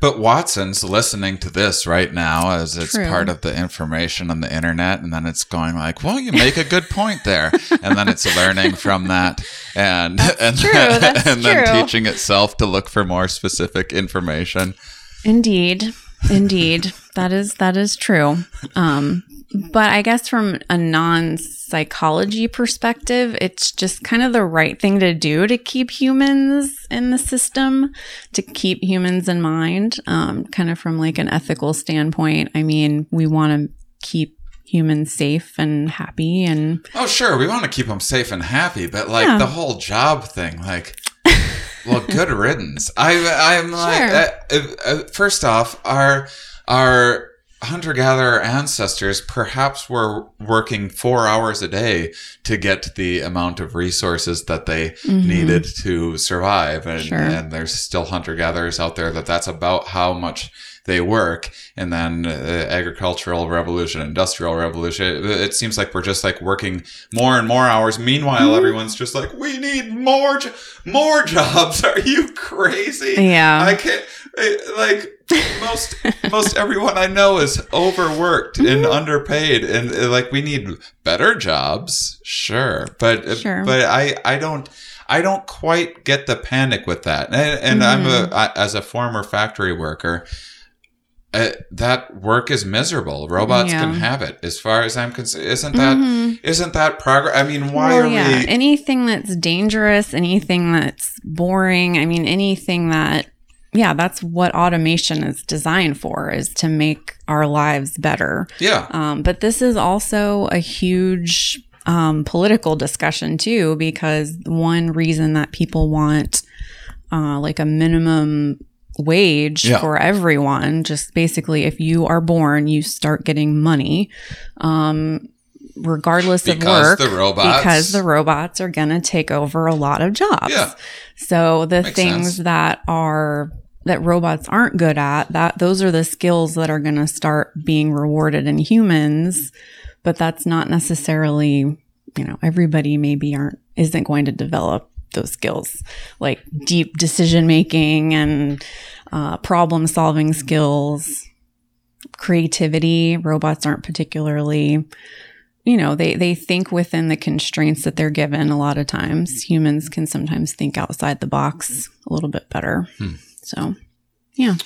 But Watson's listening to this right now as it's True. part of the information on the internet. And then it's going like, well, you make a good point there. and then it's learning from that and, and, true. Then, and then teaching itself to look for more specific information. Indeed. Indeed. that is, that is true. Um, but I guess from a non psychology perspective, it's just kind of the right thing to do to keep humans in the system, to keep humans in mind, um, kind of from like an ethical standpoint. I mean, we want to keep humans safe and happy and oh sure we want to keep them safe and happy but like yeah. the whole job thing like (laughs) well good riddance i i'm like sure. uh, uh, first off our our hunter gatherer ancestors perhaps were working four hours a day to get the amount of resources that they mm-hmm. needed to survive. And, sure. and there's still hunter gatherers out there that that's about how much they work. And then uh, agricultural revolution, industrial revolution, it, it, seems like we're just like working more and more hours. Meanwhile, mm-hmm. everyone's just like, we need more, jo- more (laughs) jobs. Are you crazy? Yeah. I can't, like, most (laughs) most everyone I know is overworked and mm-hmm. underpaid, and uh, like we need better jobs, sure, but uh, sure. but I I don't. I don't quite get the panic with that, and, and mm-hmm. I'm a mm-hmm. As a former factory worker. Uh, that work is miserable. Robots yeah. can have it. As far as I'm concerned, isn't that mm-hmm. not that progress? I mean, why well, are yeah. we anything that's dangerous, anything that's boring? I mean, anything that yeah, that's what automation is designed for is to make our lives better. Yeah. Um, but this is also a huge um, political discussion too, because one reason that people want uh, like a minimum wage yeah. for everyone, just basically if you are born, you start getting money. Um, regardless because of work the robots. because the robots are going to take over a lot of jobs. Yeah. So the Makes things sense. that are that robots aren't good at that those are the skills that are going to start being rewarded in humans but that's not necessarily you know everybody maybe aren't isn't going to develop those skills like deep decision making and uh, problem solving skills. Creativity robots aren't particularly you know they they think within the constraints that they're given a lot of times. Humans can sometimes think outside the box a little bit better. Hmm. So, yeah.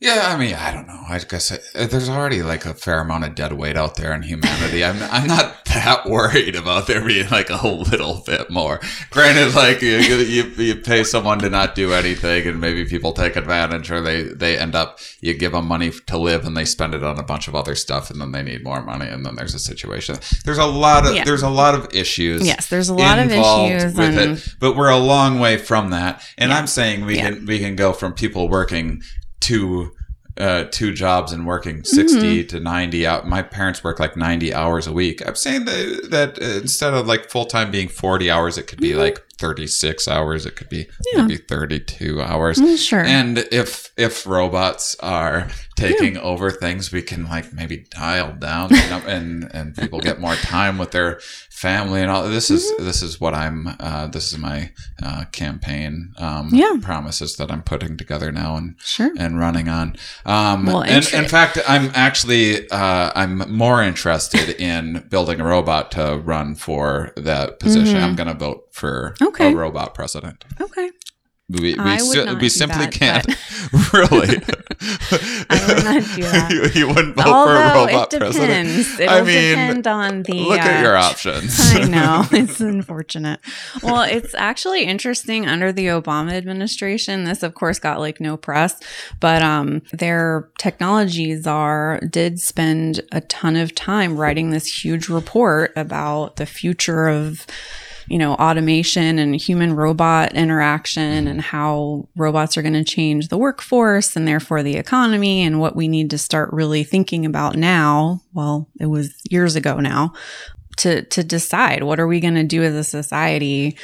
Yeah, I mean, I don't know. I guess there's already like a fair amount of dead weight out there in humanity. I'm I'm not that (laughs) worried about there being like a little bit more. Granted, like you, you, you pay someone to not do anything, and maybe people take advantage, or they they end up you give them money to live, and they spend it on a bunch of other stuff, and then they need more money, and then there's a situation. There's a lot of yeah. there's a lot of issues. Yes, there's a lot of issues with and... it, but we're a long way from that. And yeah. I'm saying we yeah. can we can go from people working two uh, two jobs and working 60 mm-hmm. to 90 out. My parents work like 90 hours a week. I'm saying that, that instead of like full time being 40 hours, it could be mm-hmm. like 36 hours. It could be yeah. maybe 32 hours. Mm, sure. And if, if robots are taking yeah. over things, we can like maybe dial down and, and people get more time with their family and all this is mm-hmm. this is what i'm uh, this is my uh, campaign um, yeah. promises that i'm putting together now and sure. and running on um, well, and in fact i'm actually uh, i'm more interested in building a robot to run for that position mm-hmm. i'm going to vote for okay. a robot president okay we we, I would si- not we simply that, can't but- (laughs) really. (laughs) I would not do (laughs) that. you, you wouldn't vote for a Although robot it president. depends. It'll I mean, depend on the. Look at uh, your options. I know. It's unfortunate. Well, it's actually interesting under the Obama administration. This of course got like no press, but um their technology czar did spend a ton of time writing this huge report about the future of you know, automation and human robot interaction and how robots are going to change the workforce and therefore the economy and what we need to start really thinking about now. Well, it was years ago now to to decide what are we going to do as a society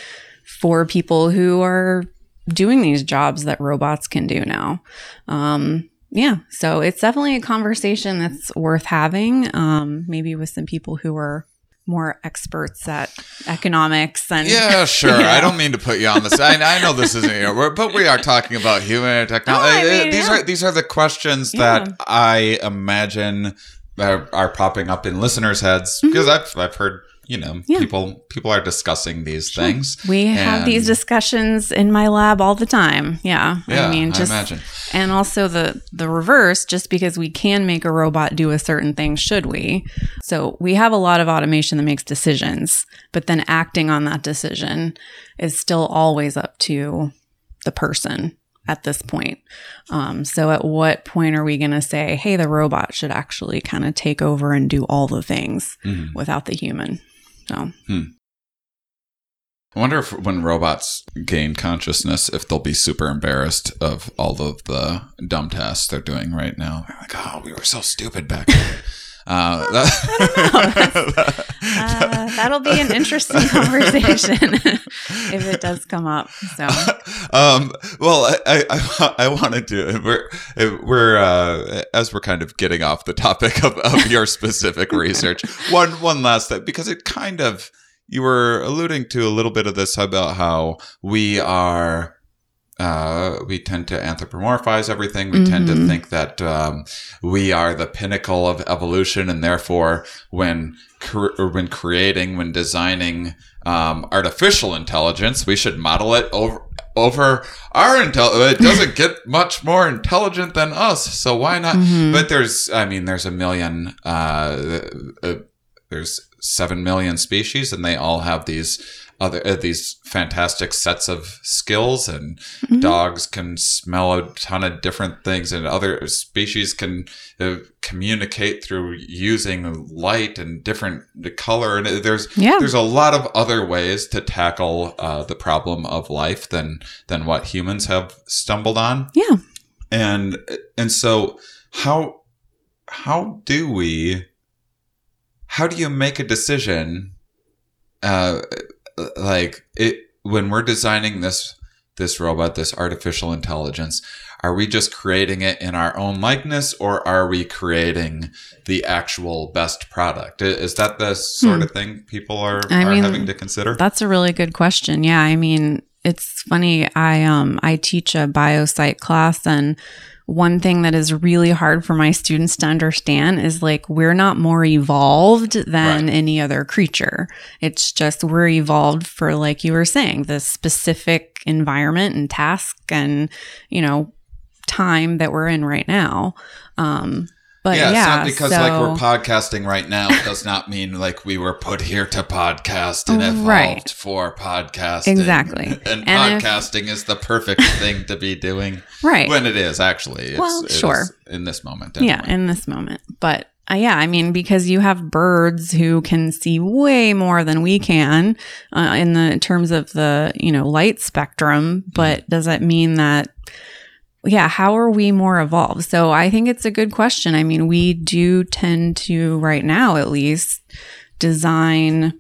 for people who are doing these jobs that robots can do now. Um, yeah, so it's definitely a conversation that's worth having. Um, maybe with some people who are more experts at economics and Yeah, (laughs) sure. Yeah. I don't mean to put you on this. I, I know this isn't, you know, but we are talking about human technology. No, I mean, these yeah. are these are the questions Yeah. that I imagine are, are popping up in listeners' heads Mm-hmm. because I've I've heard you know Yeah. people people are discussing these things. We have these discussions in my lab all the time. Yeah. Yeah, I mean, I just imagine. and also the the reverse just because we can make a robot do a certain thing should we? So, we have a lot of automation that makes decisions, but then acting on that decision is still always up to the person at this point. Um, so at what point are we going to say, hey, the robot should actually kind of take over and do all the things Mhm. without the human? So hmm. I wonder if when robots gain consciousness, if they'll be super embarrassed of all of the dumb tasks they're doing right now. They're like, oh, we were so stupid back then. (laughs) Uh, (laughs) that- uh, that'll be an interesting (laughs) conversation (laughs) if it does come up. So um, well, I, I, I, I wanted to. We're we're uh, as we're kind of getting off the topic of, of your specific research. One one last thing because it kind of you were alluding to a little bit of this about how we are. Uh, we tend to anthropomorphize everything. We tend to Mhm. think that um, we are the pinnacle of evolution, and therefore, when cre- when creating, when designing um, artificial intelligence, we should model it over over our intel. It (laughs) doesn't get much more intelligent than us, so why not? Mhm. But there's, I mean, there's a million. Uh, uh, there's seven million species, and they all have these other uh, these fantastic sets of skills and Mhm. dogs can smell a ton of different things and other species can uh, communicate through using light and different color and there's yeah, there's a lot of other ways to tackle uh, the problem of life than than what humans have stumbled on yeah. and and so how how do we how do you make a decision uh like it when we're designing this this robot this artificial intelligence are we just creating it in our own likeness or are we creating the actual best product is that the sort of thing people are, Hmm. I are mean, having to consider That's a really good question. Yeah, I mean, it's funny. I um I teach a biopsych class and one thing that is really hard for my students to understand is like we're not more evolved than Right. any other creature. It's just we're evolved for like you were saying, the specific environment and task and, you know, time that we're in right now. Um but yeah, yeah, because like we're podcasting right now does not mean like we were put here to podcast and evolved Right. for podcasting. Exactly. (laughs) And, And if- podcasting is the perfect thing to be doing right. when it is actually. It's, Well, sure. in this moment. Yeah, in this moment. But uh, yeah, I mean, because you have birds who can see way more than we can uh, in the terms of the you know light spectrum. But does that mean that? Yeah, how are we more evolved? So I think it's a good question. I mean, we do tend to, right now at least, design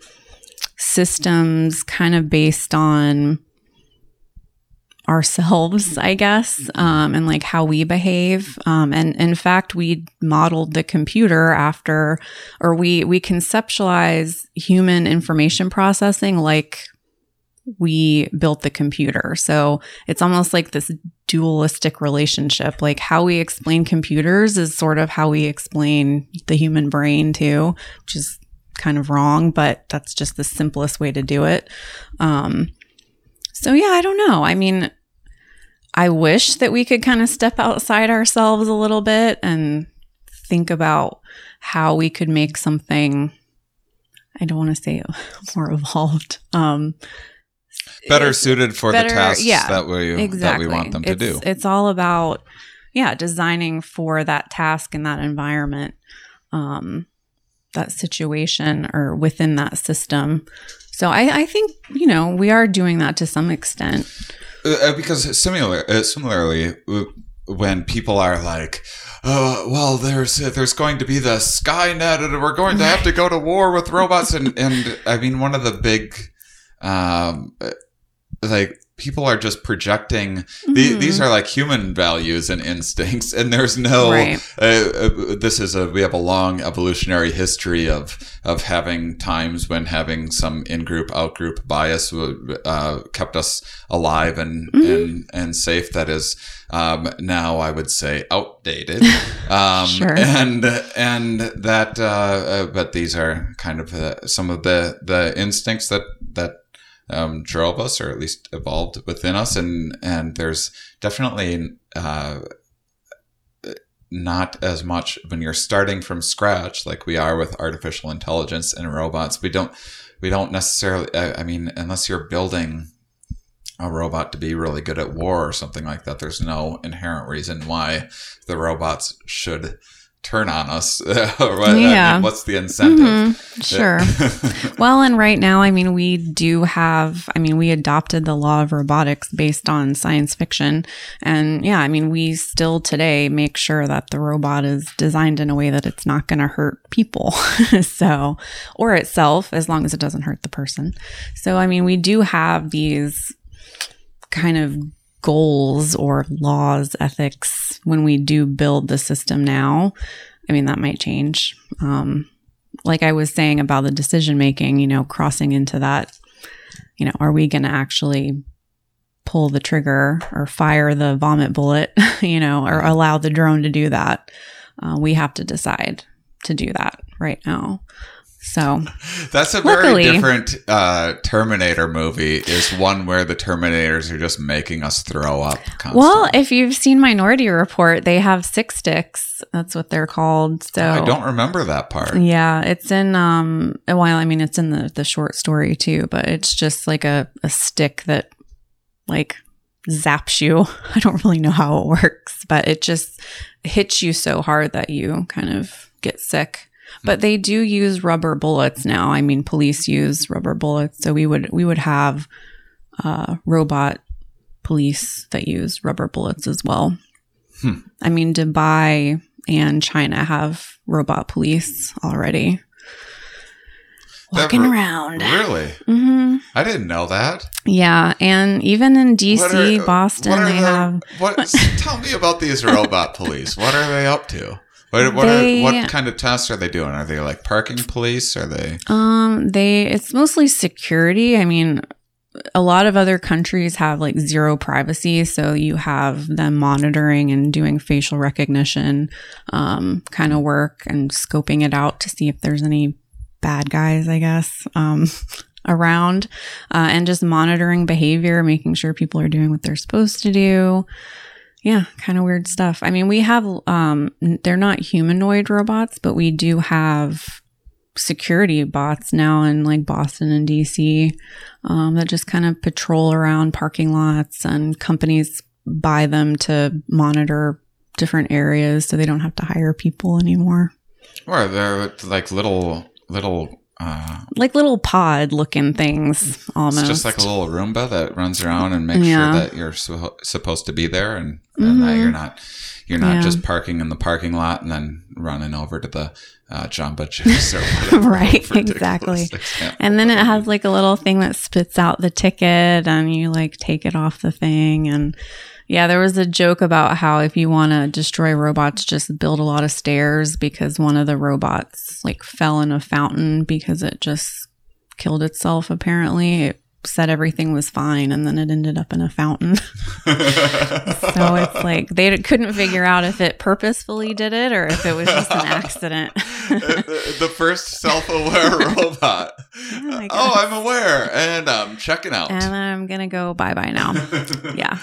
systems kind of based on ourselves, I guess, um, and like how we behave. Um, and in fact, we modeled the computer after, or we we conceptualize human information processing like we built the computer. So it's almost like this dualistic relationship. Like how we explain computers is sort of how we explain the human brain too, which is kind of wrong, but that's just the simplest way to do it. Um, so yeah, I don't know. I mean, I wish that we could kind of step outside ourselves a little bit and think about how we could make something I don't want to say (laughs) more evolved. Um better suited for better- the tasks yeah, that we that we want them to it's, do. It's all about yeah, designing for that task and that environment. Um that situation or within that system. So I, I think, you know, we are doing that to some extent. Uh, because similar, uh, similarly, uh, when people are like, "Oh, well, there's uh, there's going to be the Skynet, and we're going to have to go to war with robots," and and I mean, one of the big, um, uh, like people are just projecting. The, Mhm. these are like human values and instincts, and there's no. Right. Uh, uh, this is a we have a long evolutionary history of of having times when having some in group out group bias uh, kept us alive and Mhm. and and safe. That is um, now I would say outdated. (laughs) Um, Sure. And and that uh, uh, but these are kind of uh, some of the the instincts that that um, drove us, or at least evolved within us, and and there's definitely uh, not as much when you're starting from scratch, like we are with artificial intelligence and robots. We don't we don't necessarily. I, I mean, unless you're building a robot to be really good at war or something like that, there's no inherent reason why the robots should turn on us. (laughs) what, I Yeah. mean, what's the incentive? Mhm, Sure. (laughs) Well, and right now, I mean, we do have, I mean, we adopted the law of robotics based on science fiction. And yeah, I mean, we still today make sure that the robot is designed in a way that it's not going to hurt people. (laughs) so, or itself, as long as it doesn't hurt the person. So, I mean, we do have these kind of goals or laws, ethics when we do build the system now. I mean, that might change. Um, like I was saying about the decision making, you know, crossing into that, you know, are we going to actually pull the trigger or fire the vomit bullet, (laughs) you know, or allow the drone to do that? Uh, we have to decide to do that right now. So, That's a very Luckily- different uh, Terminator movie. Is one where the Terminators are just making us throw up. Constantly. well, if you've seen Minority Report, they have sick sticks. That's what they're called. So I don't remember that part. Yeah, it's in um well, I mean it's in the the short story too, but it's just like a, a stick that like zaps you. (laughs) I don't really know how it works, but it just hits you so hard that you kind of get sick. But they do use rubber bullets now. I mean, police use rubber bullets, so we would we would have uh, robot police that use rubber bullets as well. Hmm. I mean, Dubai and China have robot police already walking re- around. Really, hmm I didn't know that. Yeah, and even in DC, are- Boston, they the- have. What? (laughs) tell me about these robot police. What are they up to? What, what, They- are, what kind of tests are they doing? Are they like parking police? Are they? Um, they it's mostly security. I mean, a lot of other countries have like zero privacy, so you have them monitoring and doing facial recognition, um, kind of work and scoping it out to see if there's any bad guys, I guess, um, (laughs) around, uh, and just monitoring behavior, making sure people are doing what they're supposed to do. Yeah, kind of weird stuff. I mean, we have um they're not humanoid robots, but we do have security bots now in like Boston and DC um, that just kind of patrol around parking lots and companies buy them to monitor different areas so they don't have to hire people anymore. Or they're like little little. Uh, Like little pod looking things almost. it's just like a little Roomba that runs around and makes Yeah. sure that you're su- supposed to be there and, and that Mhm. you're not you're not Yeah. just parking in the parking lot and then running over to the uh, Jamba Juice or (laughs) whatever. Right, (laughs) exactly. And then it has like a little thing that spits out the ticket and you like take it off the thing. And yeah, there was a joke about how if you want to destroy robots, just build a lot of stairs because one of the robots like fell in a fountain because it just killed itself apparently. It said everything was fine and then it ended up in a fountain. (laughs) so it's like they couldn't figure out if it purposefully did it or if it was just an accident. (laughs) Uh, the first (laughs) self-aware robot. Oh I oh. I'm aware, and I'm checking out. and I'm gonna go bye bye now. yeah.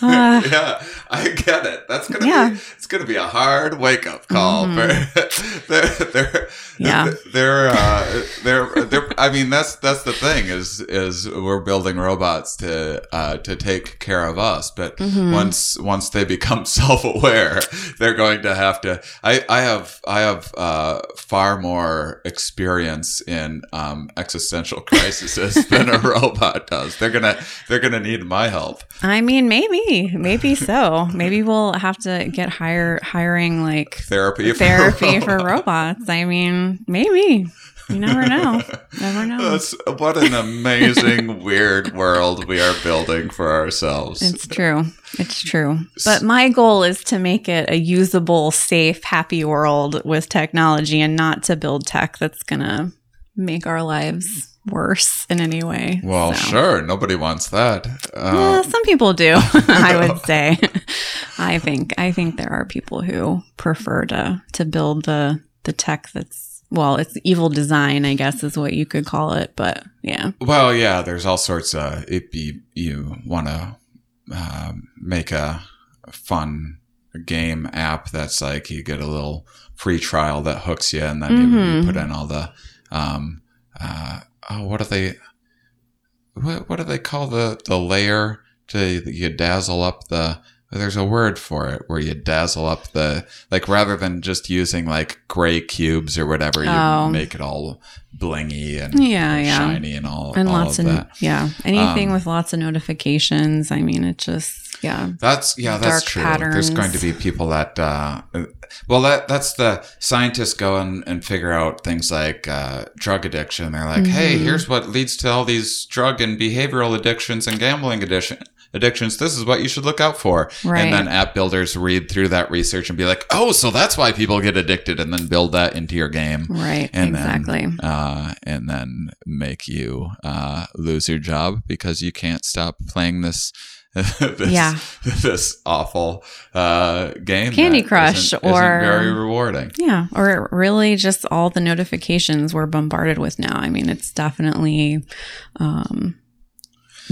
Uh, yeah, (laughs) I get it. That's gonna Yeah. be it's gonna be a hard wake up call. Mhm. (laughs) they're, they're, Yeah. they're, uh, they're, they're, I mean, that's that's the thing is is we're building robots to uh, to take care of us, but Mhm. once once they become (laughs) self aware, they're going to have to. I I have I have uh, far more experience in um, existential crises than a robot does. They're gonna they're gonna need my help. I mean, maybe, maybe so. Maybe we'll have to get hire hiring like Therapy for therapy for robots. robots. I mean, maybe. You never know. (laughs) Never know. That's what an amazing weird world we are building for ourselves. It's true. It's true. But my goal is to make it a usable, safe, happy world with technology and not to build tech that's going to make our lives worse in any way. well, So- sure, nobody wants that. Well, Uh, some people do, (laughs) I (laughs) would say. (laughs) I think I think there are people who prefer to to build the the tech that's well, it's evil design, I guess is what you could call it, but yeah. well, yeah, there's all sorts of. If you you want to um, make a fun game app that's like you get a little free trial that hooks you, and then you, you Mhm. put in all the um, uh, oh, what do they what, what do they call the the layer to you dazzle up the there's a word for it where you dazzle up the like rather than just using like gray cubes or whatever you Oh. make it all blingy and Yeah, and yeah. shiny and all And all lots of of that yeah, anything Um, with lots of notifications. I mean, it just yeah. That's yeah, that's dark true. There's going to be people that uh well that that's the scientists go and, and figure out things like uh, drug addiction. They're like, hey, Mhm. here's what leads to all these drug and behavioral addictions and gambling addiction addictions. This is what you should look out for. Right. And then app builders read through that research and be like, oh, so that's why people get addicted, and then build that into your game. Right. And exactly. then, uh, and then make you uh, lose your job because you can't stop playing this, (laughs) this Yeah. (laughs) this awful uh, game. Candy Crush isn't- or- isn't very rewarding. Yeah, or really just all the notifications we're bombarded with now. I mean, it's definitely um,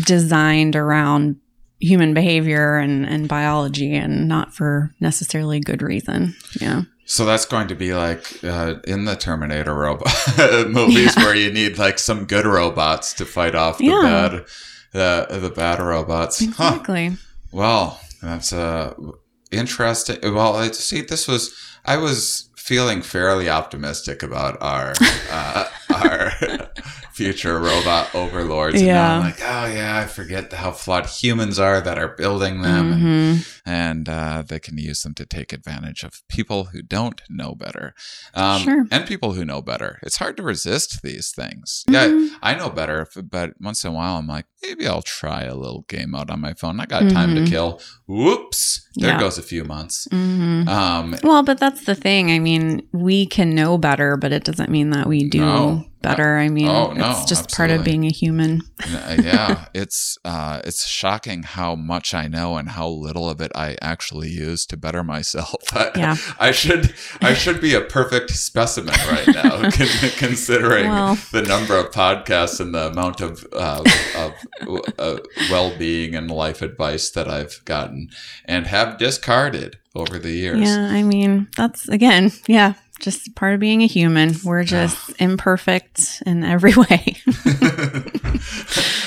designed around human behavior and, and biology and not for necessarily good reason. Yeah. So that's going to be like uh, in the Terminator robot (laughs) movies Yeah. where you need like some good robots to fight off the Yeah. bad the the bad robots. Huh. Exactly. Well, that's uh interesting. Well, I see. This was I was feeling fairly optimistic about our uh, (laughs) our future robot overlords. And Yeah. I'm like, oh yeah, I forget how flawed humans are that are building them, and, Mhm. and uh, they can use them to take advantage of people who don't know better, um, Sure. and people who know better. It's hard to resist these things. Mhm. Yeah, I know better, but once in a while, I'm like, maybe I'll try a little game out on my phone. I got time to Mhm. kill. Whoops, there Yeah. goes a few months. Mhm. Um, Well, but that's the thing. I mean, we can know better, but it doesn't mean that we do No. Better. I mean, Oh, no, it's just part of being a human. uh, yeah, it's uh, it's shocking how much I know and how little of it I actually use to better myself. (laughs) I, Yeah. I should I should be a perfect specimen right now, (laughs) considering Well. the number of podcasts and the amount of uh, of uh, well being and life advice that I've gotten and have discarded over the years. Yeah, I mean, that's again, yeah, just part of being a human. We're just imperfect in every (laughs) way.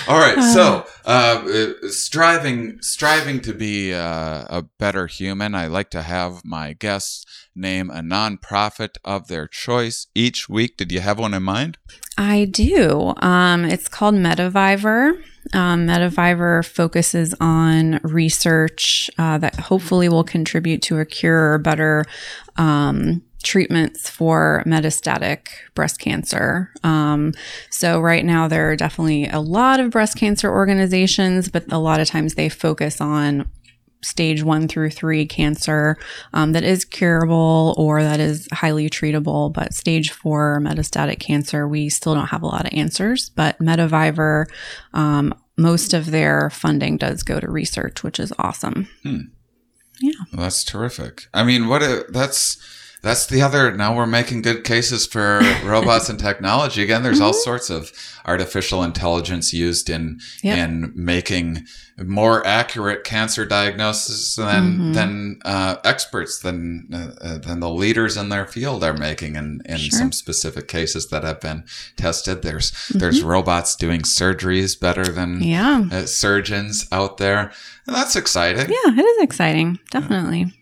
All right, so uh, uh, striving striving to be uh, a better human, I like to have my guests name a nonprofit of their choice each week. Did you have one in mind? I do. Um, it's called METAvivor. Um, METAvivor focuses on research uh, that hopefully will contribute to a cure or better um, treatments for metastatic breast cancer. Um, so, right now, there are definitely a lot of breast cancer organizations, but a lot of times they focus on stage one through three cancer um, that is curable or that is highly treatable. But stage four metastatic cancer, we still don't have a lot of answers. But METAvivor, um, most of their funding does go to research, which is awesome. Well, that's terrific. I mean, what a, that's that's the other. Now we're making good cases for (laughs) robots and technology. Again, there's all Mm-hmm. sorts of artificial intelligence used in Yep. in making more accurate cancer diagnosis than Mhm. than uh, experts than uh, uh, than the leaders in their field are making in in Sure. some specific cases that have been tested. There's there's robots doing surgeries better than Yeah. uh, surgeons out there, and that's exciting. Yeah, it is exciting. Definitely.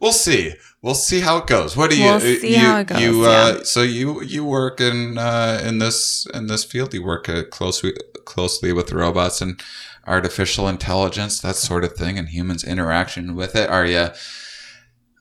We'll see. We'll see how it goes. What do you? We'll see you, how it goes, You, uh, yeah. So you you work in uh, in this in this field. You work uh, closely closely with robots and artificial intelligence, that sort of thing, and humans' interaction with it. Are you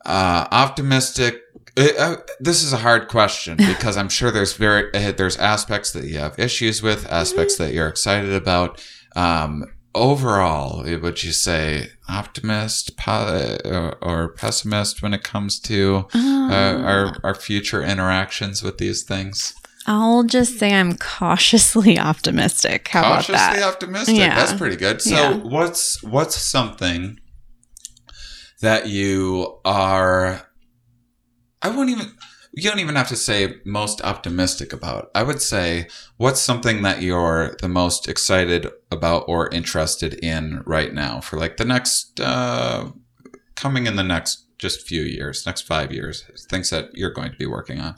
uh, optimistic? Uh, uh, this is a hard question (laughs) because I'm sure there's very uh, there's aspects that you have issues with, aspects that you're excited about. Um, overall, would you say optimist po- or, or pessimist when it comes to uh, Um, our our future interactions with these things? I'll just say I'm cautiously (laughs) optimistic. How Cautiously about that? optimistic. Yeah. That's pretty good. So, Yeah. what's what's something that you are? I won't even. You don't even have to say most optimistic about. I would say what's something that you're the most excited about or interested in right now for like the next uh, coming in the next just few years, next five years, things that you're going to be working on.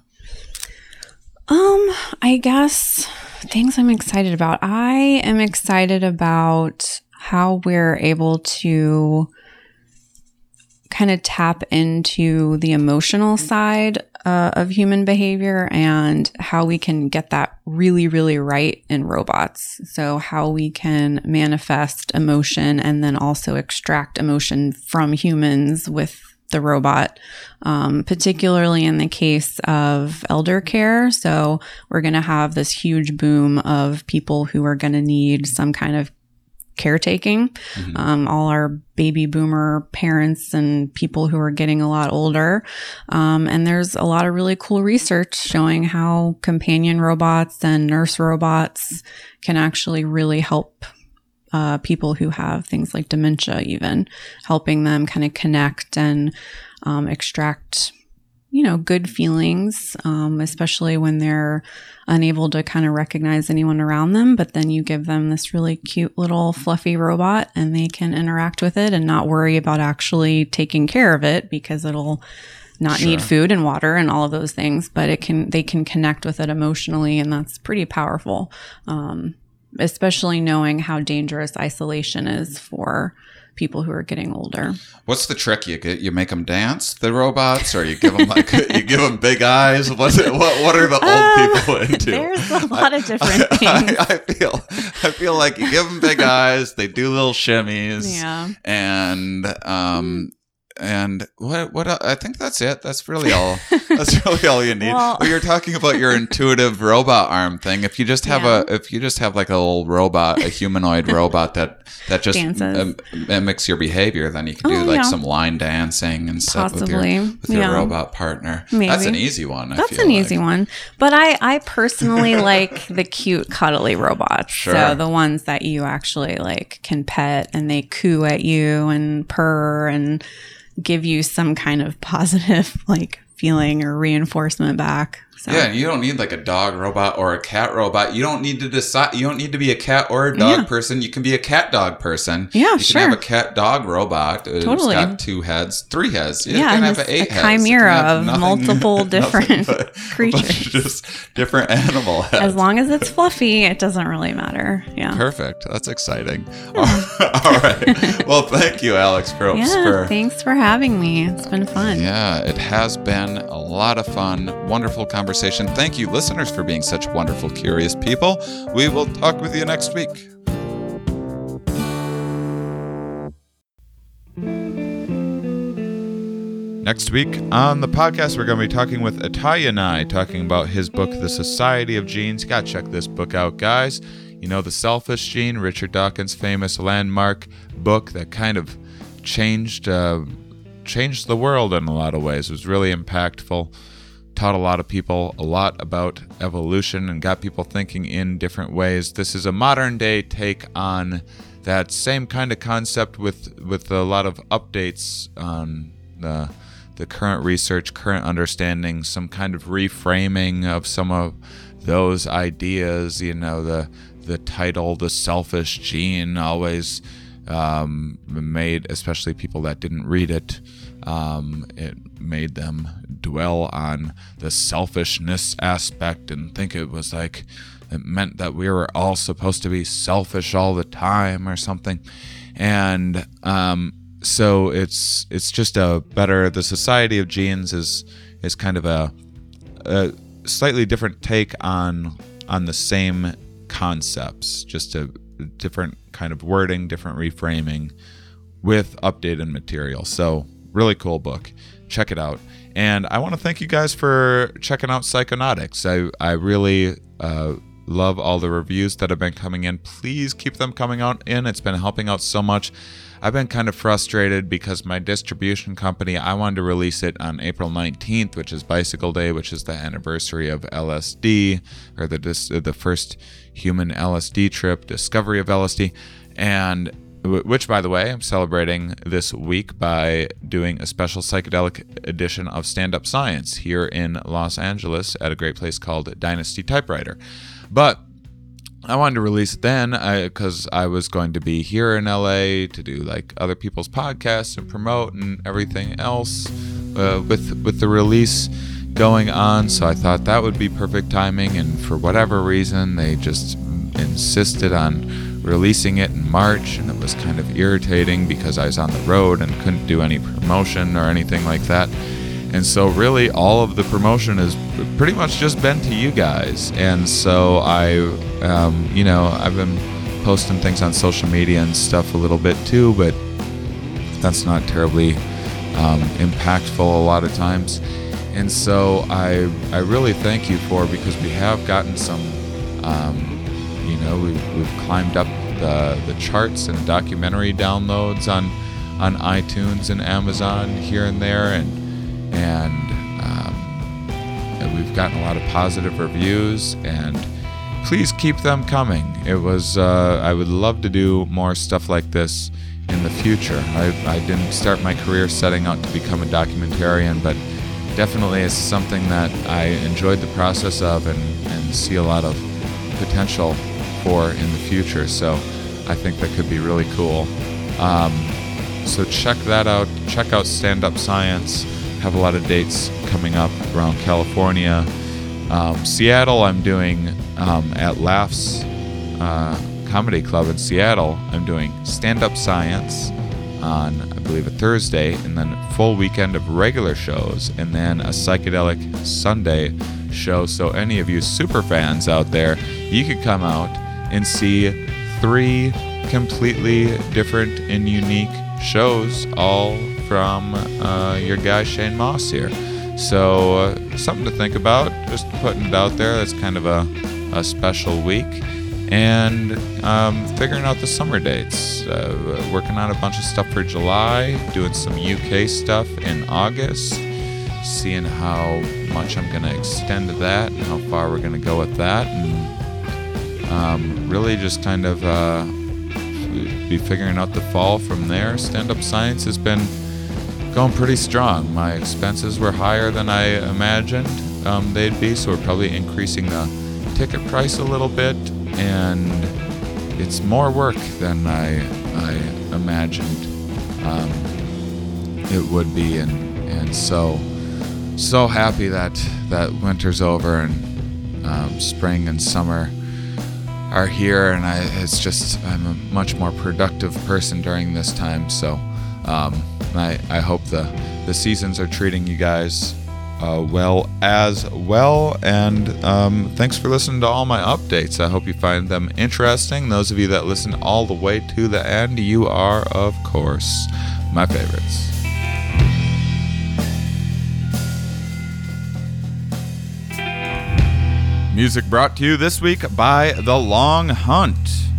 Um, I guess things I'm excited about. I am excited about how we're able to kind of tap into the emotional side uh, of human behavior and how we can get that really, really right in robots. So, how we can manifest emotion and then also extract emotion from humans with the robot, um, particularly in the case of elder care. So, we're going to have this huge boom of people who are going to need some kind of caretaking. Mhm. Um, all our baby boomer parents and people who are getting a lot older. Um, and there's a lot of really cool research showing how companion robots and nurse robots can actually really help uh, people who have things like dementia, even helping them kind of connect and um, extract, you know, good feelings, um, especially when they're unable to kind of recognize anyone around them. But then you give them this really cute little fluffy robot and they can interact with it and not worry about actually taking care of it because it'll not need food and water and all of those things but it can they can connect with it emotionally and that's pretty powerful um, especially knowing how dangerous isolation is for people who are getting older What's the trick? You get you make them dance, the robots, or you give them like (laughs) you give them big eyes. What's it, what what are the old Um, people (laughs) into? there's a lot of different (laughs) I, things I, I feel I feel like you give them big eyes, they do little shimmies, yeah and um and what what I think that's it. That's really (laughs) all. That's really all you need. Well- Well, you're talking about your intuitive robot arm thing. If you just have Yeah. a if you just have like a little robot, a humanoid robot that that just um, mimics your behavior, then you can do Oh, like yeah. some line dancing and stuff with your with your Yeah. robot partner. Maybe. That's an easy one. I That's an like. easy one. But I, I personally (laughs) like the cute, cuddly robots. Sure. So the ones that you actually like can pet and they coo at you and purr and give you some kind of positive (laughs) like feeling or reinforcement back. So Yeah, you don't need like a dog robot or a cat robot. You don't need to decide. You don't need to be a cat or a dog Yeah. person. You can be a cat dog person. Yeah, you can have a cat dog robot. It's Totally. got two heads, three heads. You Yeah, can have eight a heads. Chimera of nothing- multiple (laughs) different but a bunch of creatures. (laughs) just different animal (laughs) heads. as long as it's fluffy, it doesn't really matter. Yeah. Perfect. That's exciting. All right. Well, thank you, Alex Proaps, Yeah. for Thanks for having me. It's been fun. Yeah, it has been a lot of fun, wonderful conversation. Thank you, listeners, for being such wonderful, curious people. We will talk with you next week. Next week on the podcast, we're going to be talking with Itai Yanai, talking about his book, The Society of Genes. Got to check this book out, guys. You know, The Selfish Gene, Richard Dawkins' famous landmark book that kind of changed uh, changed the world in a lot of ways. It was really impactful. Taught a lot of people a lot about evolution and got people thinking in different ways. This is a modern day take on that same kind of concept with with a lot of updates on the the current research, current understanding, some kind of reframing of some of those ideas. You know, the the title, the selfish gene, always um, made, especially people that didn't read it, um, it made them dwell on the selfishness aspect and think it was like it meant that we were all supposed to be selfish all the time or something. And um, so it's it's just a better. The Society of Genes is is kind of a, a slightly different take on on the same concepts, just a different kind of wording, different reframing with updated material. So, really cool book. Check it out. And I want to thank you guys for checking out Psychonautics. I, I really uh, love all the reviews that have been coming in. Please keep them coming out in. It's been helping out so much. I've been kind of frustrated because my distribution company, I wanted to release it on April 19th, which is Bicycle Day, which is the anniversary of LSD, or the, the first human LSD trip, discovery of LSD. And which, by the way, I'm celebrating this week by doing a special psychedelic edition of Stand Up Science here in Los Angeles at a great place called Dynasty Typewriter. But I wanted to release it then because I, I, was going to be here in LA to do like other people's podcasts and promote and everything else uh, with with the release going on. So I thought that would be perfect timing. And for whatever reason, they just insisted on releasing it in March, and it was kind of irritating because I was on the road and couldn't do any promotion or anything like that. And so, really, all of the promotion has pretty much just been to you guys. And so, I, um, you know, I've been posting things on social media and stuff a little bit too, but that's not terribly um, impactful a lot of times. And so, I, I really thank you for because we have gotten some, um, you know, we've, we've climbed up the, the charts and documentary downloads on on iTunes and Amazon here and there, and and um, we've gotten a lot of positive reviews and please keep them coming. It was uh, i would love to do more stuff like this in the future. I, I didn't start my career setting out to become a documentarian but definitely it's something that i enjoyed the process of and, and see a lot of potential for in the future so i think that could be really cool um, so check that out check out stand up science have a lot of dates coming up around California. Um, Seattle, I'm doing um, at Laughs uh, Comedy Club in Seattle. I'm doing stand up science on, I believe, a Thursday, and then full weekend of regular shows, and then a psychedelic Sunday show. So, any of you super fans out there, you could come out and see three completely different and unique shows all from uh, your guy Shane Mauss here. So, uh, something to think about. Just putting it out there. That's kind of a, a special week. And um, figuring out the summer dates. Uh, working on a bunch of stuff for July, doing some UK stuff in August, seeing how much I'm going to extend that and how far we're going to go with that. And um, really just kind of uh, be figuring out the fall from there. Stand up science has been going pretty strong. My expenses were higher than I imagined um, they'd be, so we're probably increasing the ticket price a little bit, and it's more work than I, I imagined um, it would be, and and so so happy that that winter's over and um, spring and summer are here, and I, it's just I'm a much more productive person during this time, so. Um, I, I hope the, the seasons are treating you guys uh, well as well. And um, thanks for listening to all my updates. I hope you find them interesting. Those of you that listen all the way to the end, you are, of course, my favorites. Music brought to you this week by The Long Hunt.